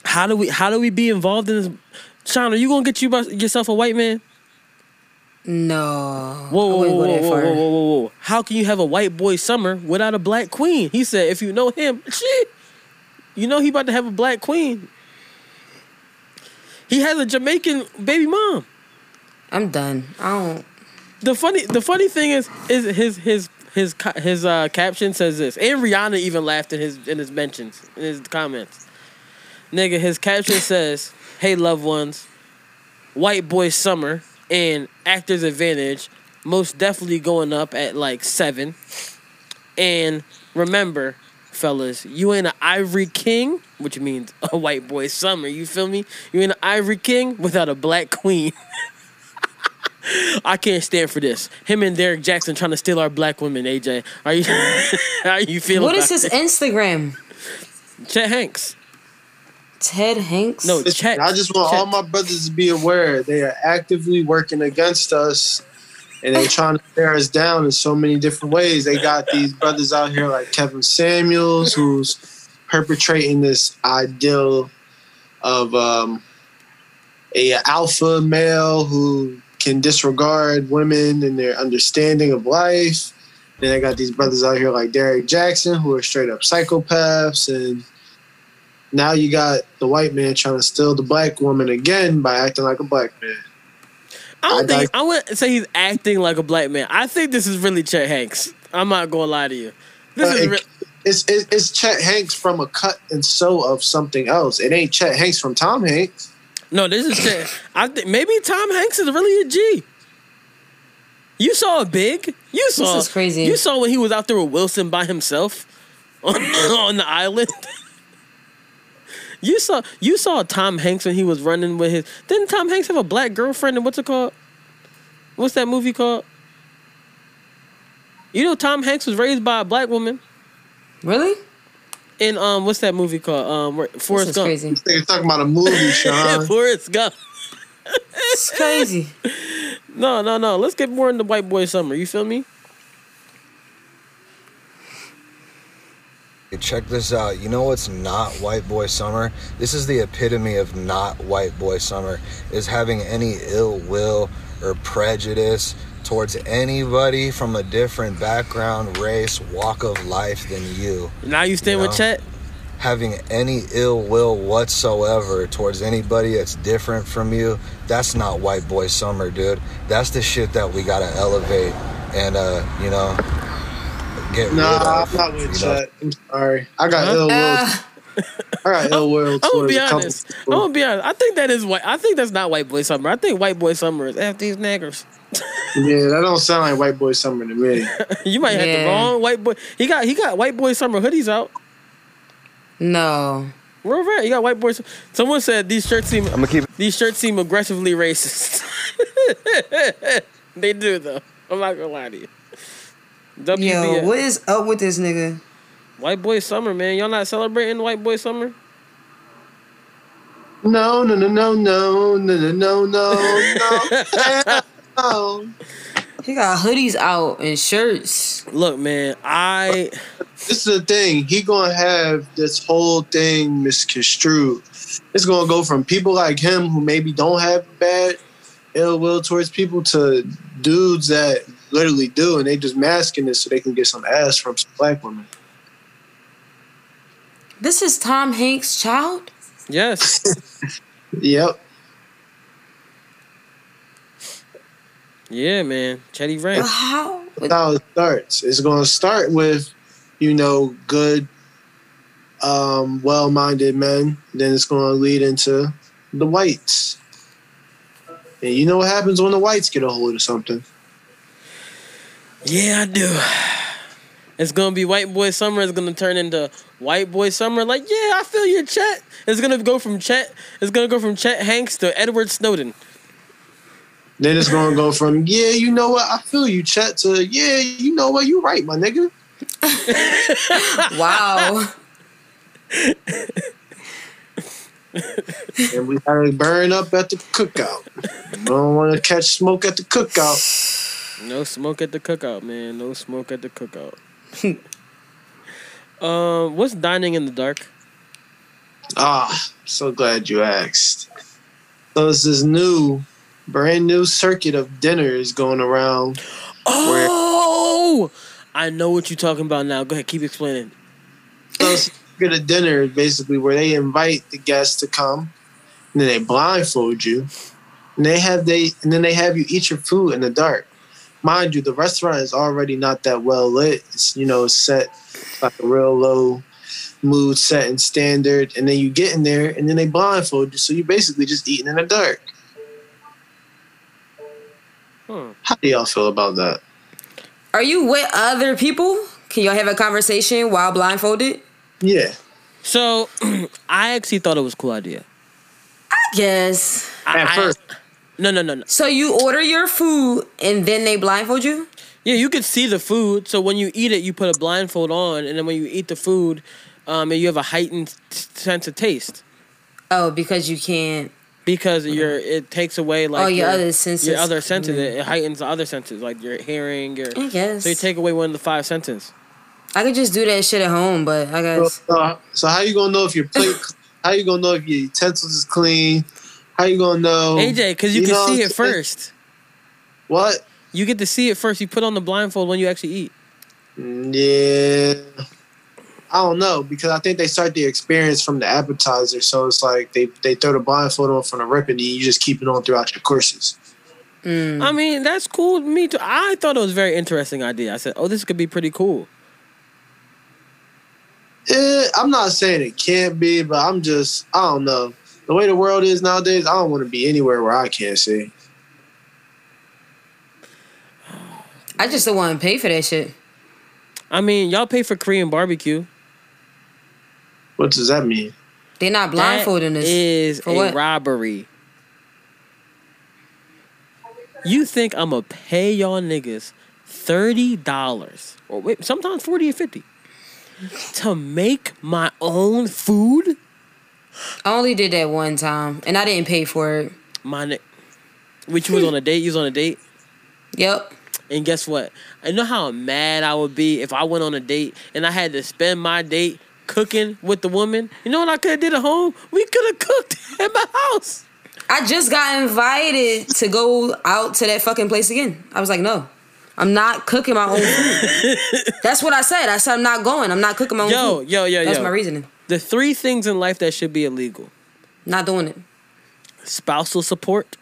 How do we? How do we be involved in this? Sean, are you gonna get you by- yourself a white man? No. Whoa, whoa, whoa, whoa, whoa, whoa, whoa, whoa! How can you have a white boy summer without a black queen? He said, if you know him, (laughs) shit, you know he about to have a black queen. He has a Jamaican baby mom. I'm done. I don't. The funny, the funny thing is, is his his his his uh, caption says this, and Rihanna even laughed in his in his mentions in his comments. Nigga, his caption says, "Hey, loved ones, white boy summer and actors advantage, most definitely going up at like seven. And remember, fellas, you ain't an ivory king, which means a white boy summer. You feel me? You ain't an ivory king without a black queen." (laughs) (laughs) I can't stand for this. Him and Derrick Jaxn trying to steal our black women. AJ, are you? (laughs) how you feeling? What is about his Instagram? it? Chet Hanks? Ted Hanks? No, Listen, Chet. I just want Chet. all my brothers to be aware they are actively working against us and they're (laughs) trying to tear us down in so many different ways. They got these brothers out here like Kevin Samuels who's perpetrating this ideal of um, a alpha male who can disregard women and their understanding of life. Then I got these brothers out here like Derrick Jaxn who are straight up psychopaths and now you got the white man trying to steal the black woman again by acting like a black man. I don't I think I wouldn't say he's acting like a black man. I think this is really Chet Hanks. I'm not gonna lie to you. This is it- re- It's, it's it's Chet Hanks from a cut and sew of something else. It ain't Chet Hanks from Tom Hanks. No. This is. I think maybe Tom Hanks is really a G. You saw a big. You saw. This is crazy. You saw when he was out there with Wilson by himself (laughs) on, on the island. (laughs) You saw you saw Tom Hanks when he was running with his. Didn't Tom Hanks have a black girlfriend? And what's it called? What's that movie called? You know Tom Hanks was raised by a black woman. Really? In um, what's that movie called? Um, where- This Forrest is Gump. crazy. They're talking about a movie, (laughs) Sean. Forrest Gump. It's crazy. (laughs) No, no, no. Let's get more into White Boy Summer. You feel me? Check this out. You know what's not white boy summer? This is the epitome of not white boy summer is having any ill will or prejudice towards anybody from a different background, race, walk of life than you. Now you stand You with? Chet. Having any ill will whatsoever towards anybody that's different from you, that's not white boy summer, dude. That's the shit that we gotta elevate and uh, you know, get rid Nah. I'm not with you know? Chet. I'm sorry. I got Huh? ill will. Uh, All right, Ill (laughs) Will I'm gonna be honest. I'm gonna be honest. I think that is white. I think that's not white boy summer. I think white boy summer is after these niggers. Yeah, that don't sound like white boy summer to me. (laughs) you might have the wrong white boy. He got he got white boy summer hoodies out. No. Real right. You got white boys. Someone said these shirts seem. I'm gonna keep These shirts seem aggressively racist. (laughs) they do though. I'm not gonna lie to you. WBS. Yo, what is up with this nigga? White boy summer, man. Y'all not celebrating white boy summer? No, no, no, no, no, no, no, no, no, (laughs) no. He got hoodies out and shirts. Look, man. I This is the thing. He gonna have this whole thing misconstrued. It's gonna go from people like him who maybe don't have bad ill will towards people to dudes that literally do, and they just masking it so they can get some ass from some black women. This is Tom Hanks' child? yes. (laughs) Yep. yeah, man. Chetty Rank. How? How it starts. It's gonna start with, you know, good, um, well-minded men. Then it's gonna lead into the whites. And you know what happens when the whites get a hold of something? Yeah, I do. It's gonna be white boy summer. It's gonna turn into white boy summer. Like, yeah, I feel your Chet. It's gonna go from Chet. It's gonna go from Chet Hanks to Edward Snowden. Then it's gonna go from yeah, you know what, I feel you, Chet, to yeah, you know what, you right, my nigga. (laughs) (laughs) Wow. And we gotta burn up at the cookout. We don't want to catch smoke at the cookout. No smoke at the cookout, man. No smoke at the cookout. Um, (laughs) what's dining in the dark? Ah, so glad you asked. So it's this new, brand new circuit of dinners going around. Oh, I know what you're talking about now. Go ahead, keep explaining. So circuit of dinner basically where they invite the guests to come, and then they blindfold you, and they have they and then they have you eat your food in the dark. Mind you, the restaurant is already not that well lit. It's you know set like a real low mood set and standard, and then you get in there, and then they blindfold you, so you're basically just eating in the dark. Hmm. How do y'all feel about that? Are you with other people? Can y'all have a conversation while blindfolded? Yeah. So, (clears throat) I actually thought it was a cool idea. Yes. I- At I- first. No, no, no, no. So you order your food and then they blindfold you? Yeah, you could see the food. So when you eat it, you put a blindfold on, and then when you eat the food, um, and you have a heightened t- sense of taste Oh, because you can't. because your it takes away like Oh, your other senses. Your other senses. It, it heightens the other senses, like your hearing, your. I guess. So you take away one of the five senses. I could just do that shit at home, but I So, guess. uh, so how you gonna know if your plate? (laughs) how you gonna know if your utensils is clean? How you gonna know? AJ, because you, know can see it first. What? You get to see it first. You put on the blindfold when you actually eat. Mm, Yeah. I don't know because I think they start the experience from the appetizer, so it's like they they throw the blindfold on from the rip and you just keep it on throughout your courses. Mm. I mean, that's cool. to Me too. I thought it was a very interesting idea. I said, "Oh, this could be pretty cool." Eh, I'm not saying it can't be, but I'm just I don't know the way the world is nowadays. I don't want to be anywhere where I can't see. I just don't want to pay for that shit. I mean, y'all pay for Korean barbecue. What does that mean? They're not blindfolding That us. is For a what? robbery. You think I'm gonna pay y'all niggas thirty dollars or wait, sometimes forty or fifty to make my own food? I only did that one time, and I didn't pay for it. My ni- which was on a date. You was on a date, Yep. and guess what? I know how mad I would be if I went on a date and I had to spend my date cooking with the woman. You know what I could have did at home? We could have cooked (laughs) at my house. I just got invited to go out to that fucking place again. I was like, no. I'm not cooking my own food. (laughs) That's what I said. I said I'm not going. I'm not cooking my own Yo, food. yo, yo, That's yo. That's my reasoning. The three things in life that should be illegal: Not doing it. spousal support,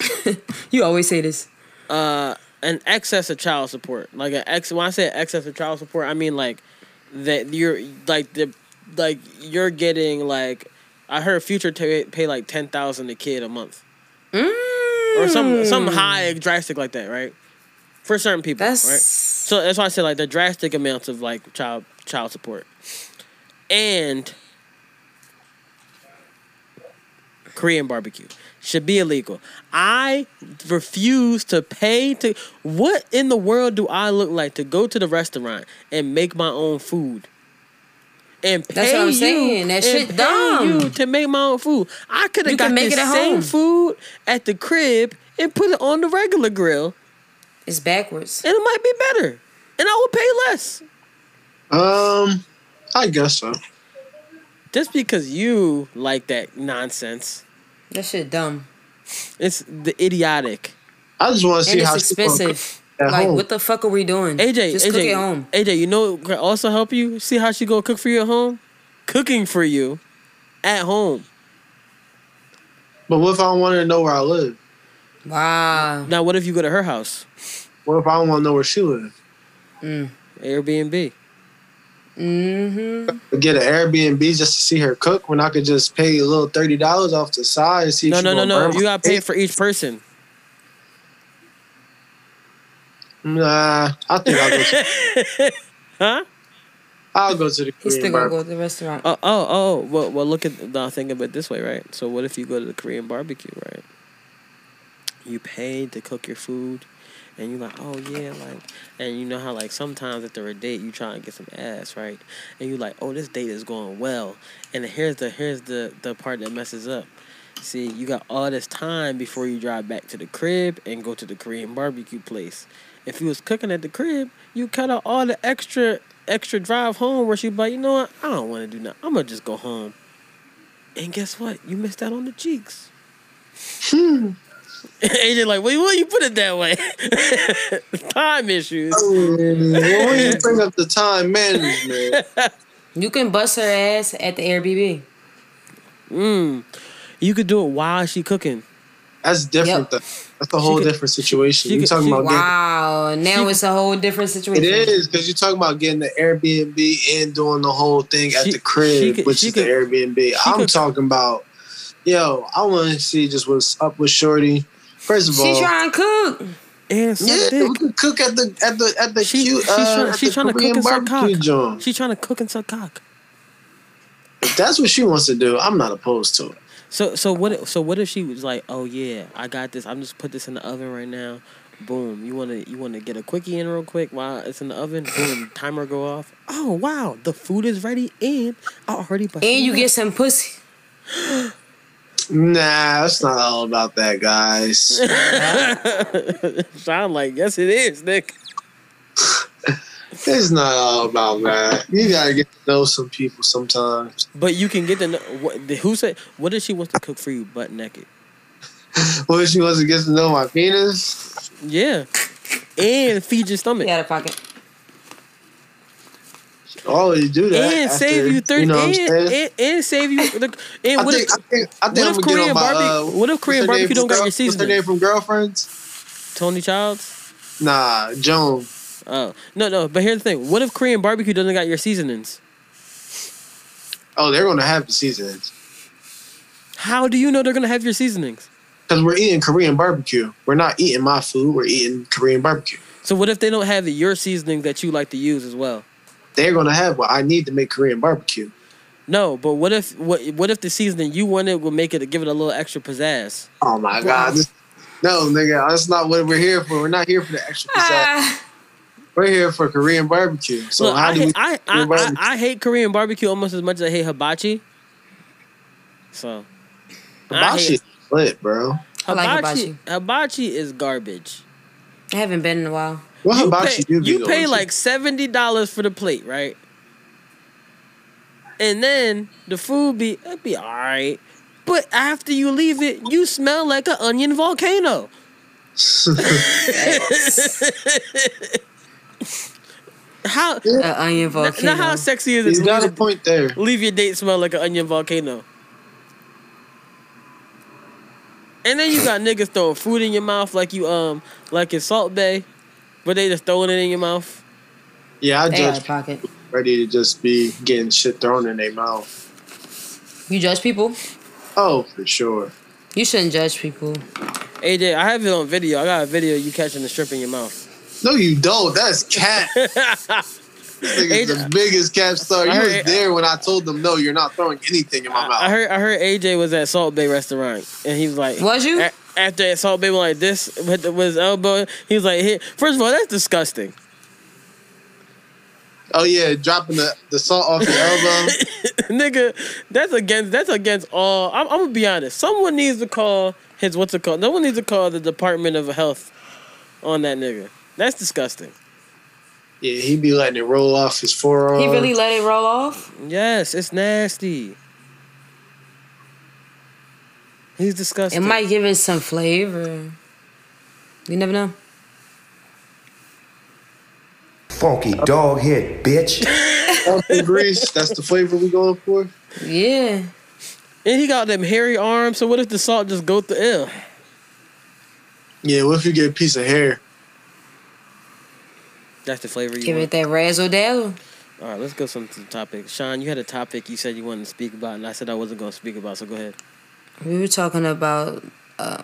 (laughs) You always say this. uh, an excess of child support. Like an ex. When I say excess of child support, I mean like that you're like the like you're getting like I heard Future ta pay like ten thousand a kid a month or some some high drastic like that, right? For certain people, That's right? So that's why I said like the drastic amounts of like child child support and Korean barbecue should be illegal. I refuse to pay to what in the world do I look like to go to the restaurant and make my own food? And pay That's what I'm you, saying. That and shit pay dumb. you to make my own food. I could have got the same home. food at the crib and put it on the regular grill, It's backwards. and it might be better, and I would pay less. Um, I guess so. Just because you like that nonsense, That shit dumb. it's the idiotic. I just want to see And how it's she expensive. at Like, home. what the fuck are we doing? AJ, just AJ, cook at home. AJ, you know what also help you? See how she go cook for you at home? Cooking for you at home. But what if I don't want to know where I live? Wow. Now, what if you go to her house? What if I don't want to know where she lives? Airbnb. Mm-hmm. Get an Airbnb just to see her cook when I could just pay a little thirty dollars off the side and see. No, she no, no, no. You gotta pay for each person. Nah, I think I'll go. To, (laughs) Huh? I'll go to the He's Korean still gonna barbecue. go to the restaurant. Oh, oh, oh. Well, well, look at. Now think of it this way, right? So, what if you go to the Korean barbecue, right? You pay to cook your food, and you're like, oh yeah, like, and you know how like sometimes after a date you try and get some ass, right? And you're like, oh, this date is going well, and here's the here's the the part that messes up. See, you got all this time before you drive back to the crib and go to the Korean barbecue place. If you was cooking at the crib, you cut out all the extra extra drive home where she be like, you know what, I don't want to do nothing. I'm gonna just go home. And guess what? You missed out on the cheeks. (laughs) (laughs) AJ like, wait, why you put it that way? (laughs) Time issues. Well, when you bring up the time management, You can bust her ass at the Airbnb. Mm. You could do it while she cooking. that's different. Yep. Though. That's a whole could- different situation. she You could- talking she- about getting Wow. Now She- it's a whole different situation. It is because you're talking about getting the Airbnb and doing the whole thing at She- the crib, she could- which is could- the Airbnb. I'm could- talking about, yo, I want to see just what's up with Shorty. First of She all, trying to cook. And suck yeah, dick. we could cook at the at the at the She- cute. she uh, tryna- at she the tryna cook Korean and suck cock. joint. She trying to cook and suck cock. If that's what she wants to do, I'm not opposed to it. So so what if- so what if she was like, oh yeah, I got this. I'm just put this in the oven right now. Boom. You wanna you wanna get a quickie in real quick while it's in the oven. Boom. Timer go off. Oh wow, the food is ready and I already. busted And you it get some pussy. (gasps) (gasps) (gasps) Nah, it's not all about that, guys. (laughs) Sound like yes it is, Nick. it's not all about that. You gotta get to know some people sometimes. But you can get the what? The, who said? What if she wants to cook for you butt naked? (laughs) What if she wants to get to know my penis? Yeah, and feed your stomach. Out of pocket. Always do that. and after- save you thirty, You know and, and, and save you. The, and I what think, if, I think, I think what if Korean barbecue- uh, what if Korean what's her name barbecue don't from got Girl- your What's her name from Girlfriends? Toni Childs? Nah, Joan. Oh no, no. But here's the thing: what if Korean barbecue doesn't got your seasonings? Oh, they're gonna have the seasonings How do you know they're gonna have your seasonings? because we're eating Korean barbecue. We're not eating my food. We're eating Korean barbecue. So what if they don't have your seasoning that you like to use as well? They're gonna have what I need to make Korean barbecue. No, but what if what what if the seasoning you wanted would make it give it a little extra pizzazz? Oh my god. This- no, nigga, that's not what we're here for. We're not here for the extra pizzazz. Ah, We're here for Korean barbecue. So Look, how I, do we? hate, I, I, I. I hate Korean barbecue almost as much as I hate hibachi. So I Hibachi hate is lit, bro. I like hibachi. hibachi. Hibachi is garbage. I haven't been in a while. What You hibachi pay, you you pay to? like seventy dollars for the plate, right? And then the food be it be all right, but after you leave it, you smell like an onion volcano. (laughs) How Uh, onion now, volcano. now how sexy is it? He's to got a point there. leave your date smell like an onion volcano. And then you got niggas throwing food in your mouth like you um like in Salt Bae, but they just throwing it in your mouth. Yeah, I They judge. of pocket. ready to just be getting shit thrown in their mouth. You judge people. Oh, for sure. You shouldn't judge people. AJ, I have it on video. I got a video of you catching the strip in your mouth. No, you don't. That's cat. (laughs) This nigga's the biggest cap star. You I was there when I told them, no, you're not throwing anything in my mouth. I heard I heard AJ was at Salt Bae restaurant and he was like, Was you? A- after at Salt Bae went like this with, the, with his elbow, he was like, here. First of all, that's disgusting. Oh yeah, dropping the, the salt off your elbow. (laughs) Nigga, that's against that's against all. I'm, I'm gonna be honest. Someone needs to call his what's it called? No one needs to call the Department of Health on that nigga. That's disgusting. yeah, he be letting it roll off his forearm. He really let it roll off. Yes, it's nasty. He's It might give it some flavor. You never know. Funky dog head, bitch. (laughs) Grease. That's the flavor we going for. Yeah. and he got them hairy arms. So what if the salt just go through? Ew. Yeah, what if you get a piece of hair? That's the flavor you Give want. it that razzle dazzle. All right, let's go some to the topic. Sean, you had a topic you said you wanted to speak about, and I said I wasn't going to speak about. So go ahead. We were talking about. Uh,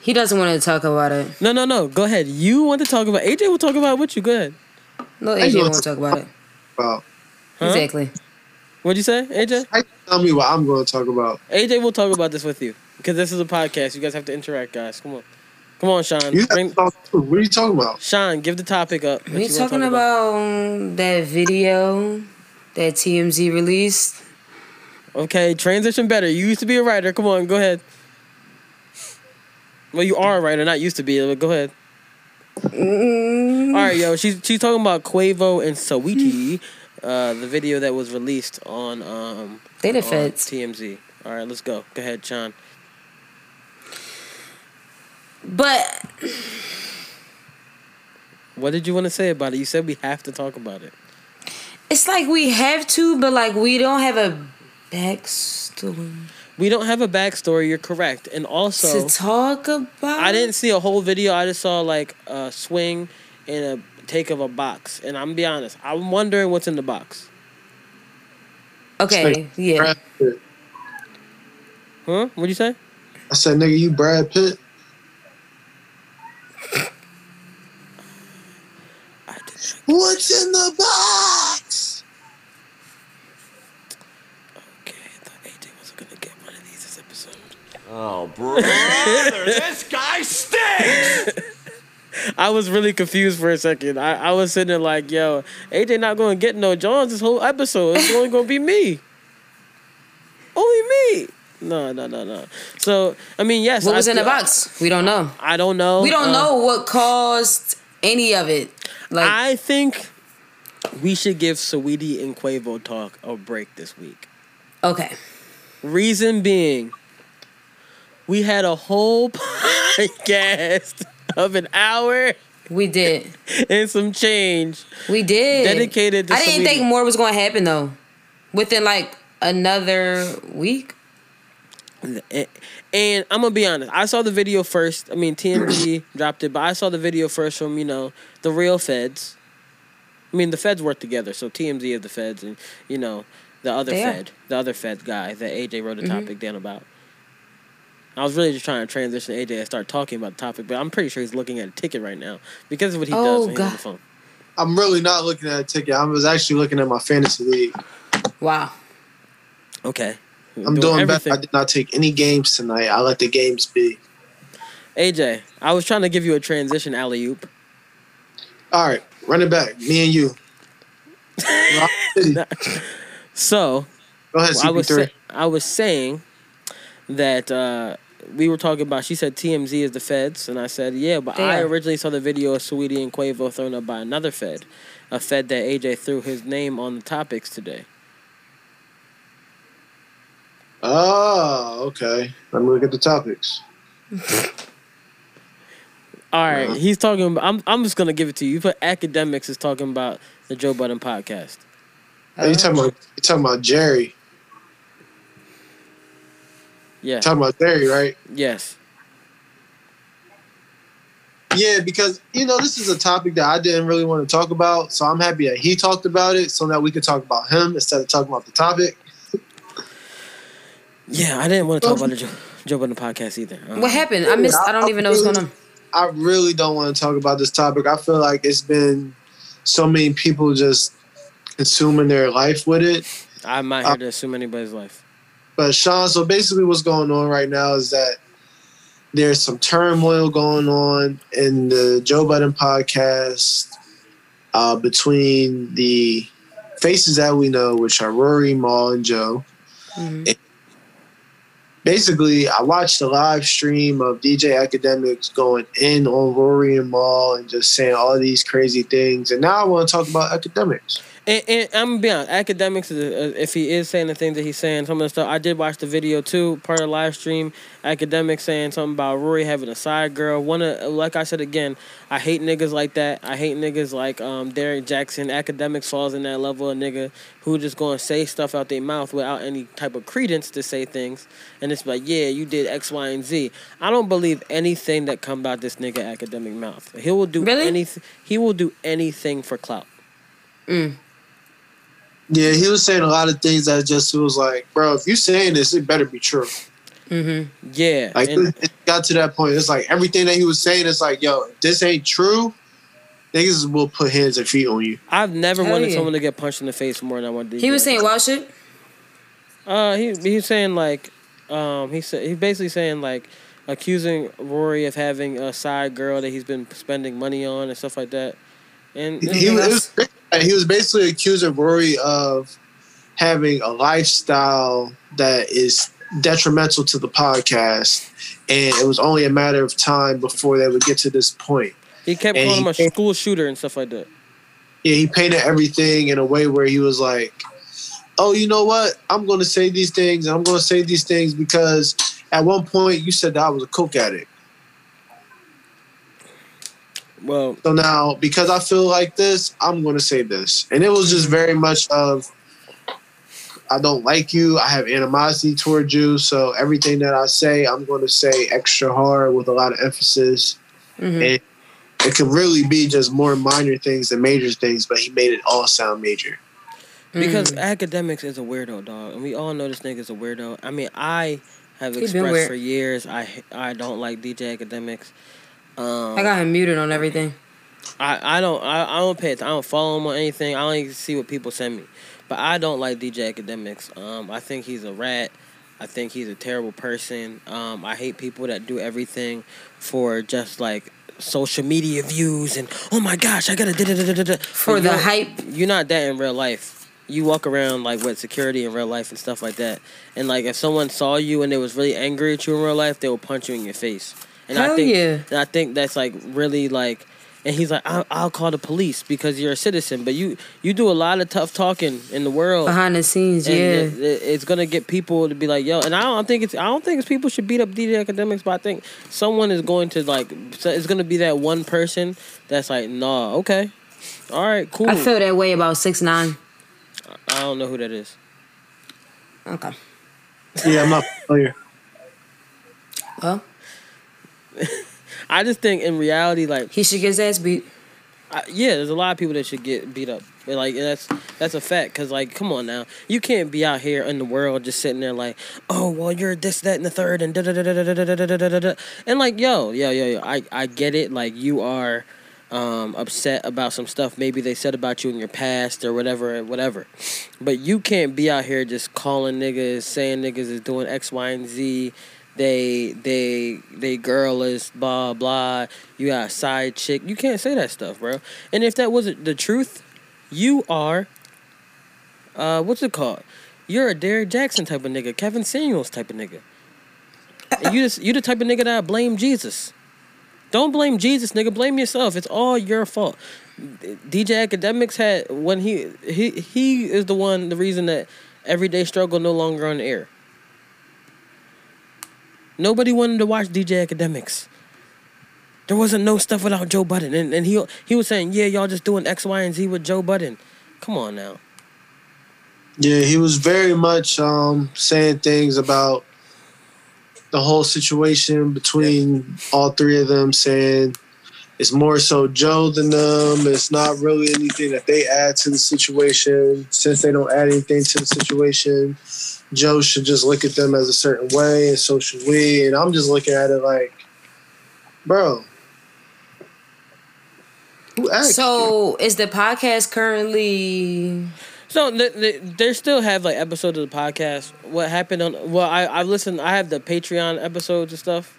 he doesn't want to talk about it. No, no, no. Go ahead. You want to talk about? AJ will talk about it with you. Go ahead. No, How you AJ gonna won't talk about it. About Huh? Exactly. What'd you say, AJ? How you tell me what I'm going to talk about? AJ will talk about this with you because this is a podcast. You guys have to interact, guys. Come on, come on, Sean. You Bring, talk. What are you talking about? Sean, give the topic up. We you wanna talking talk about um, that video that TMZ released. Okay, transition better. You used to be a writer. Come on, go ahead. Well, you are a writer, not used to be. But go ahead. Mm, All right, yo. She's she's talking about Quavo and Saweetie, uh, the video that was released on um on. TMZ. All right, let's go. Go ahead, Sean. But What did you want to say about it? You said we have to talk about it. it's like we have to, but like we don't have a backstory We don't have a backstory. You're correct, and also to talk about. I didn't see a whole video. I just saw like a swing and a take of a box. And I'm gonna be honest, I'm wondering what's in the box. Okay, yeah. Huh? What'd you say? I said, nigga, you Brad Pitt. I did not. What's in the box? Okay, I thought AJ wasn't gonna get one of these this episode. Oh, brother, (laughs) this guy stinks! (laughs) I was really confused for a second. I, I was sitting there like, yo, AJ not gonna get no Jones this whole episode. It's only gonna be me. Only me. No, no, no, no. So I mean, yes. What I was in the box? We don't know. I don't know. We don't Uh, know what caused any of it. Like I think we should give Saweetie and Quavo talk a break this week. okay. Reason being, we had a whole (laughs) podcast of an hour We did. (laughs) and some change. We did. Dedicated to I didn't think more was going to happen though. Within like another week. And, I'm gonna be honest. I saw the video first. I mean, TMZ (coughs) dropped it, but I saw the video first from you know the real feds. I mean, the feds work together, so TMZ is the feds, and you know the other They are. fed, the other fed guy that AJ wrote a Mhm. topic down about. I was really just trying to transition AJ and start talking about the topic, but I'm pretty sure he's looking at a ticket right now because of what he Oh, does when he's on the phone. I'm really not looking at a ticket. I was actually looking at my fantasy league. Wow. Okay, I'm doing better. I did not take any games tonight. I let the games be. AJ, I was trying to give you a transition alley oop. All right, run it back. Me and you. (laughs) (laughs) Rock City. So Go ahead, I was CP3. I was saying that uh, we were talking about. She said TMZ is the feds, and I said yeah, but They I originally saw the video of Saweetie and Quavo thrown up by another fed, a fed that AJ threw his name on the topics today. Oh, okay. Let me look at the topics. (laughs) All right, Uh-huh. he's talking. About, I'm I'm just gonna give it to you. You put Akademiks is talking about the Joe Budden podcast. Hey, you talking about you talking about Jerry? Yeah. Talking about Jerry, right? Yes. Yeah, because you know this is a topic that I didn't really want to talk about, so I'm happy that he talked about it, so that we could talk about him instead of talking about the topic. Yeah, I didn't want to talk about the Joe, Joe Budden podcast either. Um, What happened? I missed. I don't even know what's going on. I really don't want to talk about this topic. I feel like it's been so many people just consuming their life with it. I'm not here to assume anybody's life. But Sean, so basically, what's going on right now is that there's some turmoil going on in the Joe Budden podcast uh, between the faces that we know, which are Rory, Mal, and Joe. Mhm. Basically, I watched a live stream of DJ Akademiks going in on Rory and Mal and just saying all these crazy things. And now I want to talk about Akademiks. And, and I'm gonna be honest, Akademiks. Is, if he is saying the things that he's saying, some of the stuff I did watch the video too, part of the live stream. Akademiks saying something about Rory having a side girl. One of, like I said again, I hate niggas like that. I hate niggas like um Derrick Jaxn. Akademiks falls in that level of nigga who just gonna say stuff out their mouth without any type of credence to say things, and it's like, yeah, you did X, Y, and Z. I don't believe anything that come out this nigga academic mouth. He will do Really? anything. He will do anything for clout. Mm. Yeah, he was saying a lot of things that just was like, bro, if you're saying this, it better be true. Mm-hmm. Yeah, Like and- it got to that point. It's like everything that he was saying is like, yo, if this ain't true, niggas will put hands and feet on you. I've never Hell wanted yeah. someone to get punched in the face more than I wanted. To he was saying wild shit. Uh, he he was saying like, um, he said he basically saying like, accusing Rory of having a side girl that he's been spending money on and stuff like that. And He, he was he was basically accusing Rory of having a lifestyle that is detrimental to the podcast, and it was only a matter of time before they would get to this point. he kept and calling him a school shooter and stuff like that. yeah, he painted everything in a way where he was like, "Oh, you know what? I'm going to say these things, and I'm going to say these things because at one point you said that I was a coke addict. Well, So now, because I feel like this, I'm going to say this, and it was just very much of, I don't like you. I have animosity towards you. So everything that I say, I'm going to say extra hard with a lot of emphasis, Mhm. and it could really be just more minor things than major things, but he made it all sound major. because Mm. Akademiks is a weirdo, dog, and we all know this nigga's a weirdo. I mean, I have He's expressed for years I I don't like DJ Akademiks. Um, I got him muted on everything. I, I don't I, I don't pay it. I don't follow him on anything. I don't even see what people send me. But I don't like DJ Akademiks. Um, I think he's a rat. I think he's a terrible person. Um, I hate people that do everything for just like social media views and oh my gosh, I gotta da da da da da. For the hype. You're not that in real life. You walk around like with security in real life and stuff like that. And like if someone saw you and they was really angry at you in real life, they will punch you in your face. And I Hell think yeah. and I think that's like really like, and he's like, I'll, I'll call the police because you're a citizen. But you you do a lot of tough talking in the world. Behind the scenes, and yeah. it- it- it's gonna get people to be like, yo. And I don't think it's I don't think it's people should beat up DJ Akademiks, but I think someone is going to like, so it's gonna be that one person that's like, nah, okay, all right, cool. I feel that way about six nine. I don't know who that is. Okay. Yeah, I'm not familiar. Well, I just think in reality, like he should get his ass beat. I, yeah, there's a lot of people that should get beat up. Like that's that's a fact. Cause like, come on now, you can't be out here in the world just sitting there like, oh well, you're this, that, and the third, and da da da da da da da da da da da. And like, yo, yo, yo, yo, I I get it. Like you are um, upset about some stuff maybe they said about you in your past or whatever, whatever. But you can't be out here just calling niggas, saying niggas is doing X, Y, and Z. They they they girl is blah blah. You got a side chick. You can't say that stuff, bro. And if that wasn't the truth, you are uh what's it called? You're a Derrick Jaxn type of nigga, Kevin Samuels type of nigga. And you just you the type of nigga that blame Jesus. Don't blame Jesus, nigga. Blame yourself. It's all your fault. DJ Akademiks had when he he he is the one the reason that everyday struggle no longer on the air. Nobody wanted to watch DJ Akademiks. There wasn't no stuff without Joe Budden, and, and he he was saying, yeah, y'all just doing X, Y, and Z with Joe Budden. Come on now. Yeah, he was very much um, saying things about the whole situation between all three of them, saying it's more so Joe than them. It's not really anything that they add to the situation. Since they don't add anything to the situation, Joe should just look at them as a certain way, and so should we. And I'm just looking at it like, bro, who asked you? So is the podcast currently? So th- th- they still have like episodes of the podcast. What happened on? Well, I I've listened. I have the Patreon episodes and stuff.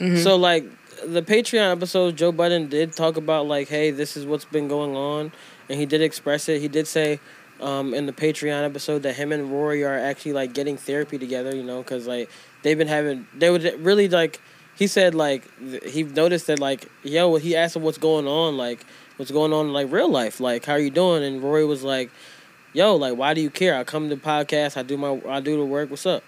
Mm-hmm. So like the Patreon episodes, Joe Budden did talk about like, hey, this is what's been going on, and he did express it. He did say, um, in the Patreon episode that him and Rory are actually like getting therapy together. You know, because like they've been having they would really like. He said like th- he noticed that like yo he asked him what's going on like what's going on in like real life like how are you doing and Rory was like yo, like, why do you care? I come to the podcast, I do my, I do the work. What's up?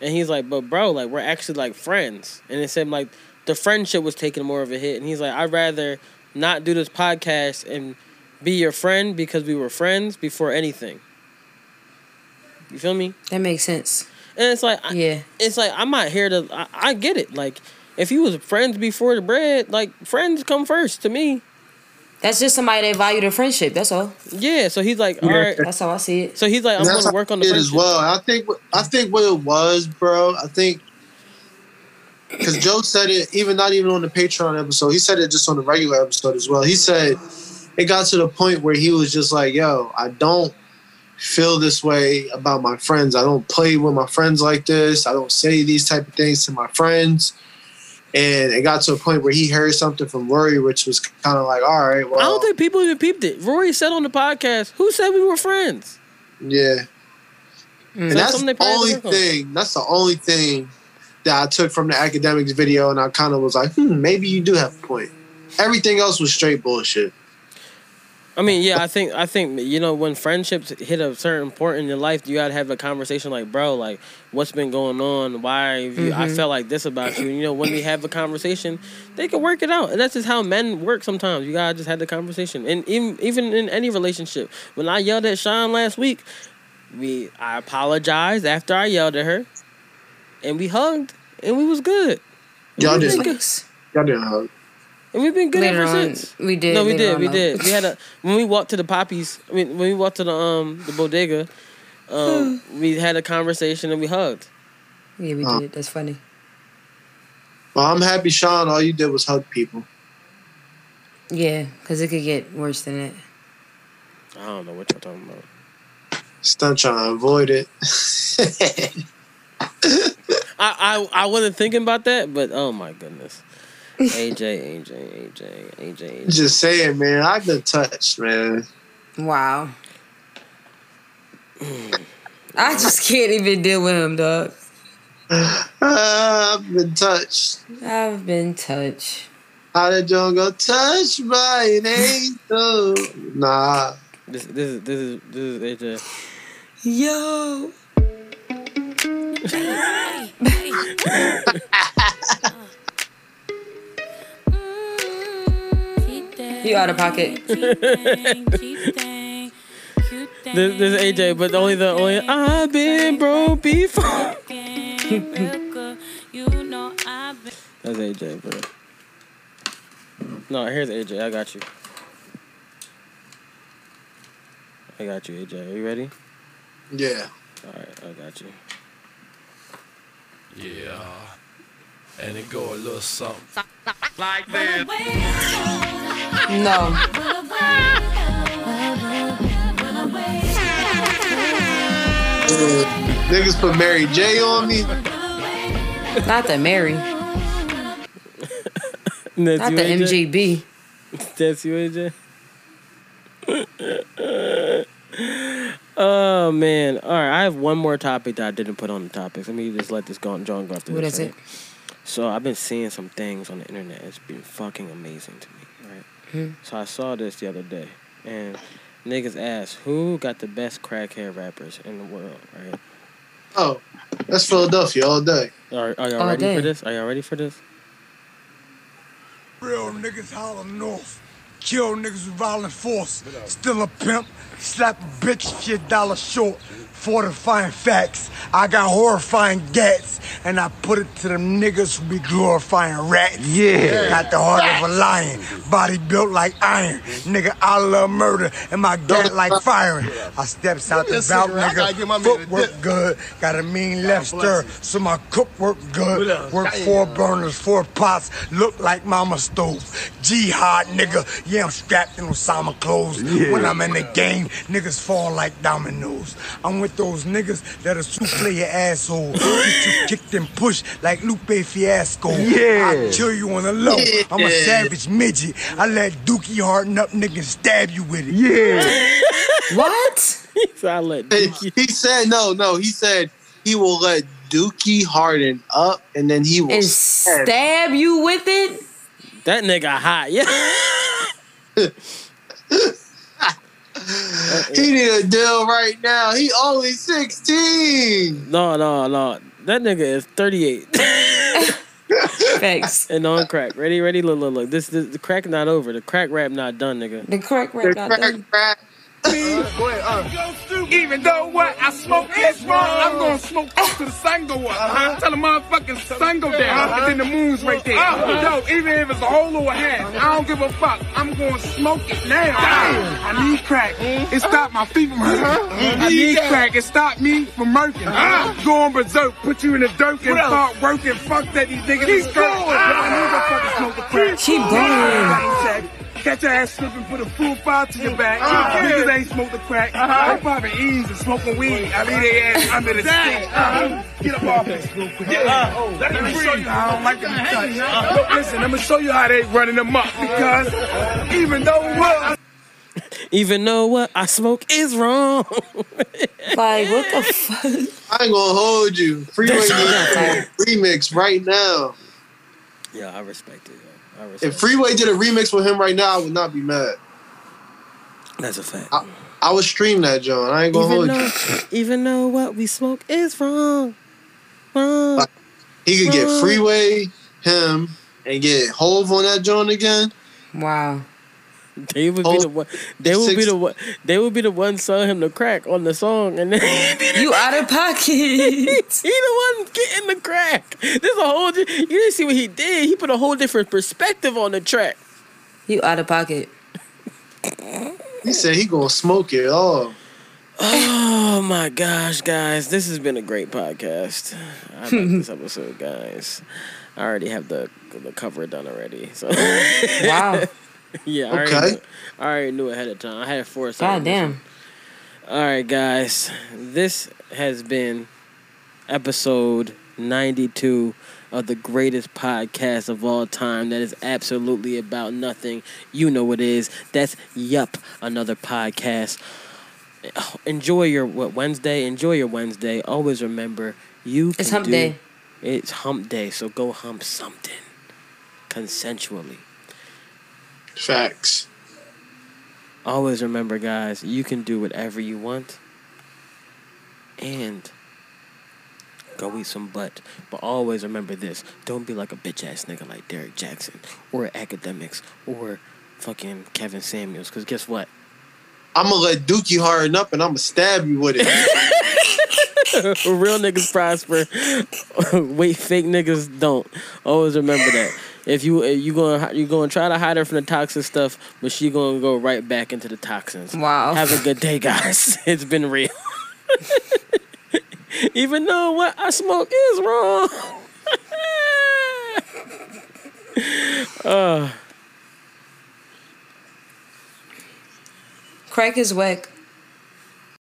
And he's like, but bro, like, we're actually like friends. And it said like the friendship was taking more of a hit. And he's like, I'd rather not do this podcast and be your friend because we were friends before anything. You feel me? That makes sense. And it's like, I- Yeah. it's like I'm not here to. I, I get it. Like, if you was friends before the bread, like friends come first to me. That's just somebody that value their friendship. That's all. Yeah. So he's like, all Yeah. right. That's how I see it. So he's like, I'm going to work on the did as well. I think what- I think what it was, bro. I think because Joe said it, even not even on the Patreon episode. He said it just on the regular episode as well. He said it got to the point where he was just like, "Yo, I don't feel this way about my friends. I don't play with my friends like this. I don't say these type of things to my friends." And it got to a point where he heard something from Rory, which was kind of like, "All right, well, I don't think people even peeped it. Rory said on the podcast, "Who said we were friends?" yeah." And So that's the only work on. thing. That's the only thing that I took from the Akademiks video, and I kind of was like, hmm, maybe you do have a point. Everything else was straight bullshit. I mean, yeah, I think I think you know when friendships hit a certain point in your life, you gotta have a conversation like, bro, like what's been going on? Why have you, I Mhm. felt like this about you? And, you know, when we have a conversation, they can work it out, and that's just how men work. Sometimes you gotta just have the conversation, and even even in any relationship. When I yelled at Sean last week, we I apologized after I yelled at her, and we hugged, and we was good. And Y'all we've didn't. Y'all didn't hug. And we've been good Later ever on, since. we did. No, we later did. on, We though. did. We had a when we walked to the poppies. I mean, when we walked to the um the bodega, um, we had a conversation and we hugged. Yeah, we Huh. did. That's funny. Well, I'm happy, Sean. All you did was hug people. Yeah, because it could get worse than that. I don't know what y'all talking about. Still trying to avoid it. (laughs) I, I I wasn't thinking about that, but oh my goodness. AJ, AJ, AJ, AJ, AJ. Just saying, man. I've been touched, man. Wow. I just can't even deal with him, dog. Ah, (sighs) I've been touched. I've been touched. How did John go touch by an angel? Nah. This this is this is this is AJ. Yo. (laughs) (laughs) You out of pocket. This, this is AJ, but only the only I've been broke before. You know I've been that's AJ, bro. No, here's AJ. I got you. I got you, AJ. Are you ready? Yeah. All right, I got you. Yeah. And it go a little something. Like this. No. Niggas put Mary J on me. Not the Mary. That's Not you, the AJ? MGB. That's you, AJ. oh man! All right, I have one more topic that I didn't put on the topics. Let me just let this go on. John go after What this. is right? it? So I've been seeing some things on the internet. It's been fucking amazing to me, right? So I saw this the other day, and niggas asked who got the best crackhead rappers in the world, right? Oh, that's Philadelphia all day. Are, are y'all All ready day. for this? Are y'all ready for this? Real niggas holler north. Kill niggas with violent force. Still a pimp. Slap a bitch, shit dollar short. Fortifying facts. I got horrifying gats, and I put it to them niggas who be glorifying rats. Yeah. Got the heart of a lion, body built like iron. Nigga, I love murder, and my gat like firing. I steps out the bout, I gotta my nigga. Footwork good, got a mean left stir, so my cook work good. Work four burners, four pots, look like mama stove. Jihad, nigga, yeah, I'm strapped in Osama clothes. Yeah. When I'm in the game, niggas fall like dominoes. I'm with those niggas that'll souffle your asshole. Get you kicked and pushed like Lupe Fiasco. Yeah. I kill you on the low. I'm a savage midget. I let Dookie harden up niggas stab you with it. Yeah. (laughs) What? So I let he said no, no. He said he will let Dookie harden up, and then he will And stab. stab you with it? That nigga hot. Yeah. (laughs) (laughs) Uh-uh. He need a deal right now. He only sixteen. No, no, no. That nigga is 38 (laughs) Thanks. (laughs) and on crack. Ready, ready, look, look, look. This, this the crack not over. The crack rap not done, nigga. The crack The rap not crack done. rap. Go ahead. Uh. Even though what I smoke is wrong, I'm gonna smoke up (laughs) to the sun go up. Uh-huh. Tell the motherfucking sun go down, and then the moon's right there. Yo, even if it's a whole or a half, I don't give a fuck. I'm gonna smoke it now. I need crack. It stopped my feet from hurting. I need crack. It stopped me from murking. Going berserk, put you in the dirt and start working. Fuck that these niggas is skirt. I need to fucking smoke the crack. Keep going. Catch your ass slipping, put a full file to your back. Niggas ain't smoke the crack. They popping E's and smoking weed. I leave their ass under the stick. Uh, Get up off this real quick. Uh, let me show you how I don't like to be touched. Look, listen, I'm gonna show you how they running them up because even though what (laughs) Even though what I smoke is wrong. (laughs) Like, what the fuck? I ain't gonna hold you. Freeway remix right now. yeah, I respect it. Yo. I respect If Freeway did a remix with him right now, I would not be mad. That's a fact. I, I would stream that, John. I ain't gonna Even hold you. even though what we smoke is wrong. Wrong. He could get Freeway, him, and get Hove on that joint again. Wow. (laughs) They would be Oh, the one. They would be the one. They would be the one selling him the crack on the song, and then (laughs) You out of pocket. (laughs) he the one getting the crack. There's a whole. You didn't see what he did. He put a whole different perspective on the track. You out of pocket. He said he gonna smoke it all. Oh my gosh, guys, this has been a great podcast. I like this episode, guys. I already have the the cover done already. So Wow. (laughs) yeah, I already, knew, I already knew ahead of time. I had four. God on this damn. All right, guys. This has been episode 92 of the greatest podcast of all time that is absolutely about nothing. You know what it is. That's Yup, another podcast. (sighs) Enjoy your what Wednesday. Enjoy your Wednesday. Always remember you can It's hump do- day. It's hump day, so go hump something consensually. Facts. Always remember, guys, you can do whatever you want and go eat some butt. But always remember this don't be like a bitch ass nigga like Derrick Jaxn or Akademiks or fucking Kevin Samuels. Because guess what? I'm gonna let Dookie harden up and I'm gonna stab you with it. (laughs) Real niggas prosper. (laughs) Wait, fake niggas don't. Always remember that. If you if you going you going to try to hide her from the toxic stuff, but she going to go right back into the toxins. Wow. Have a good day, guys. (laughs) It's been real. (laughs) Even though what I smoke is wrong. (laughs) uh, Crack is whack.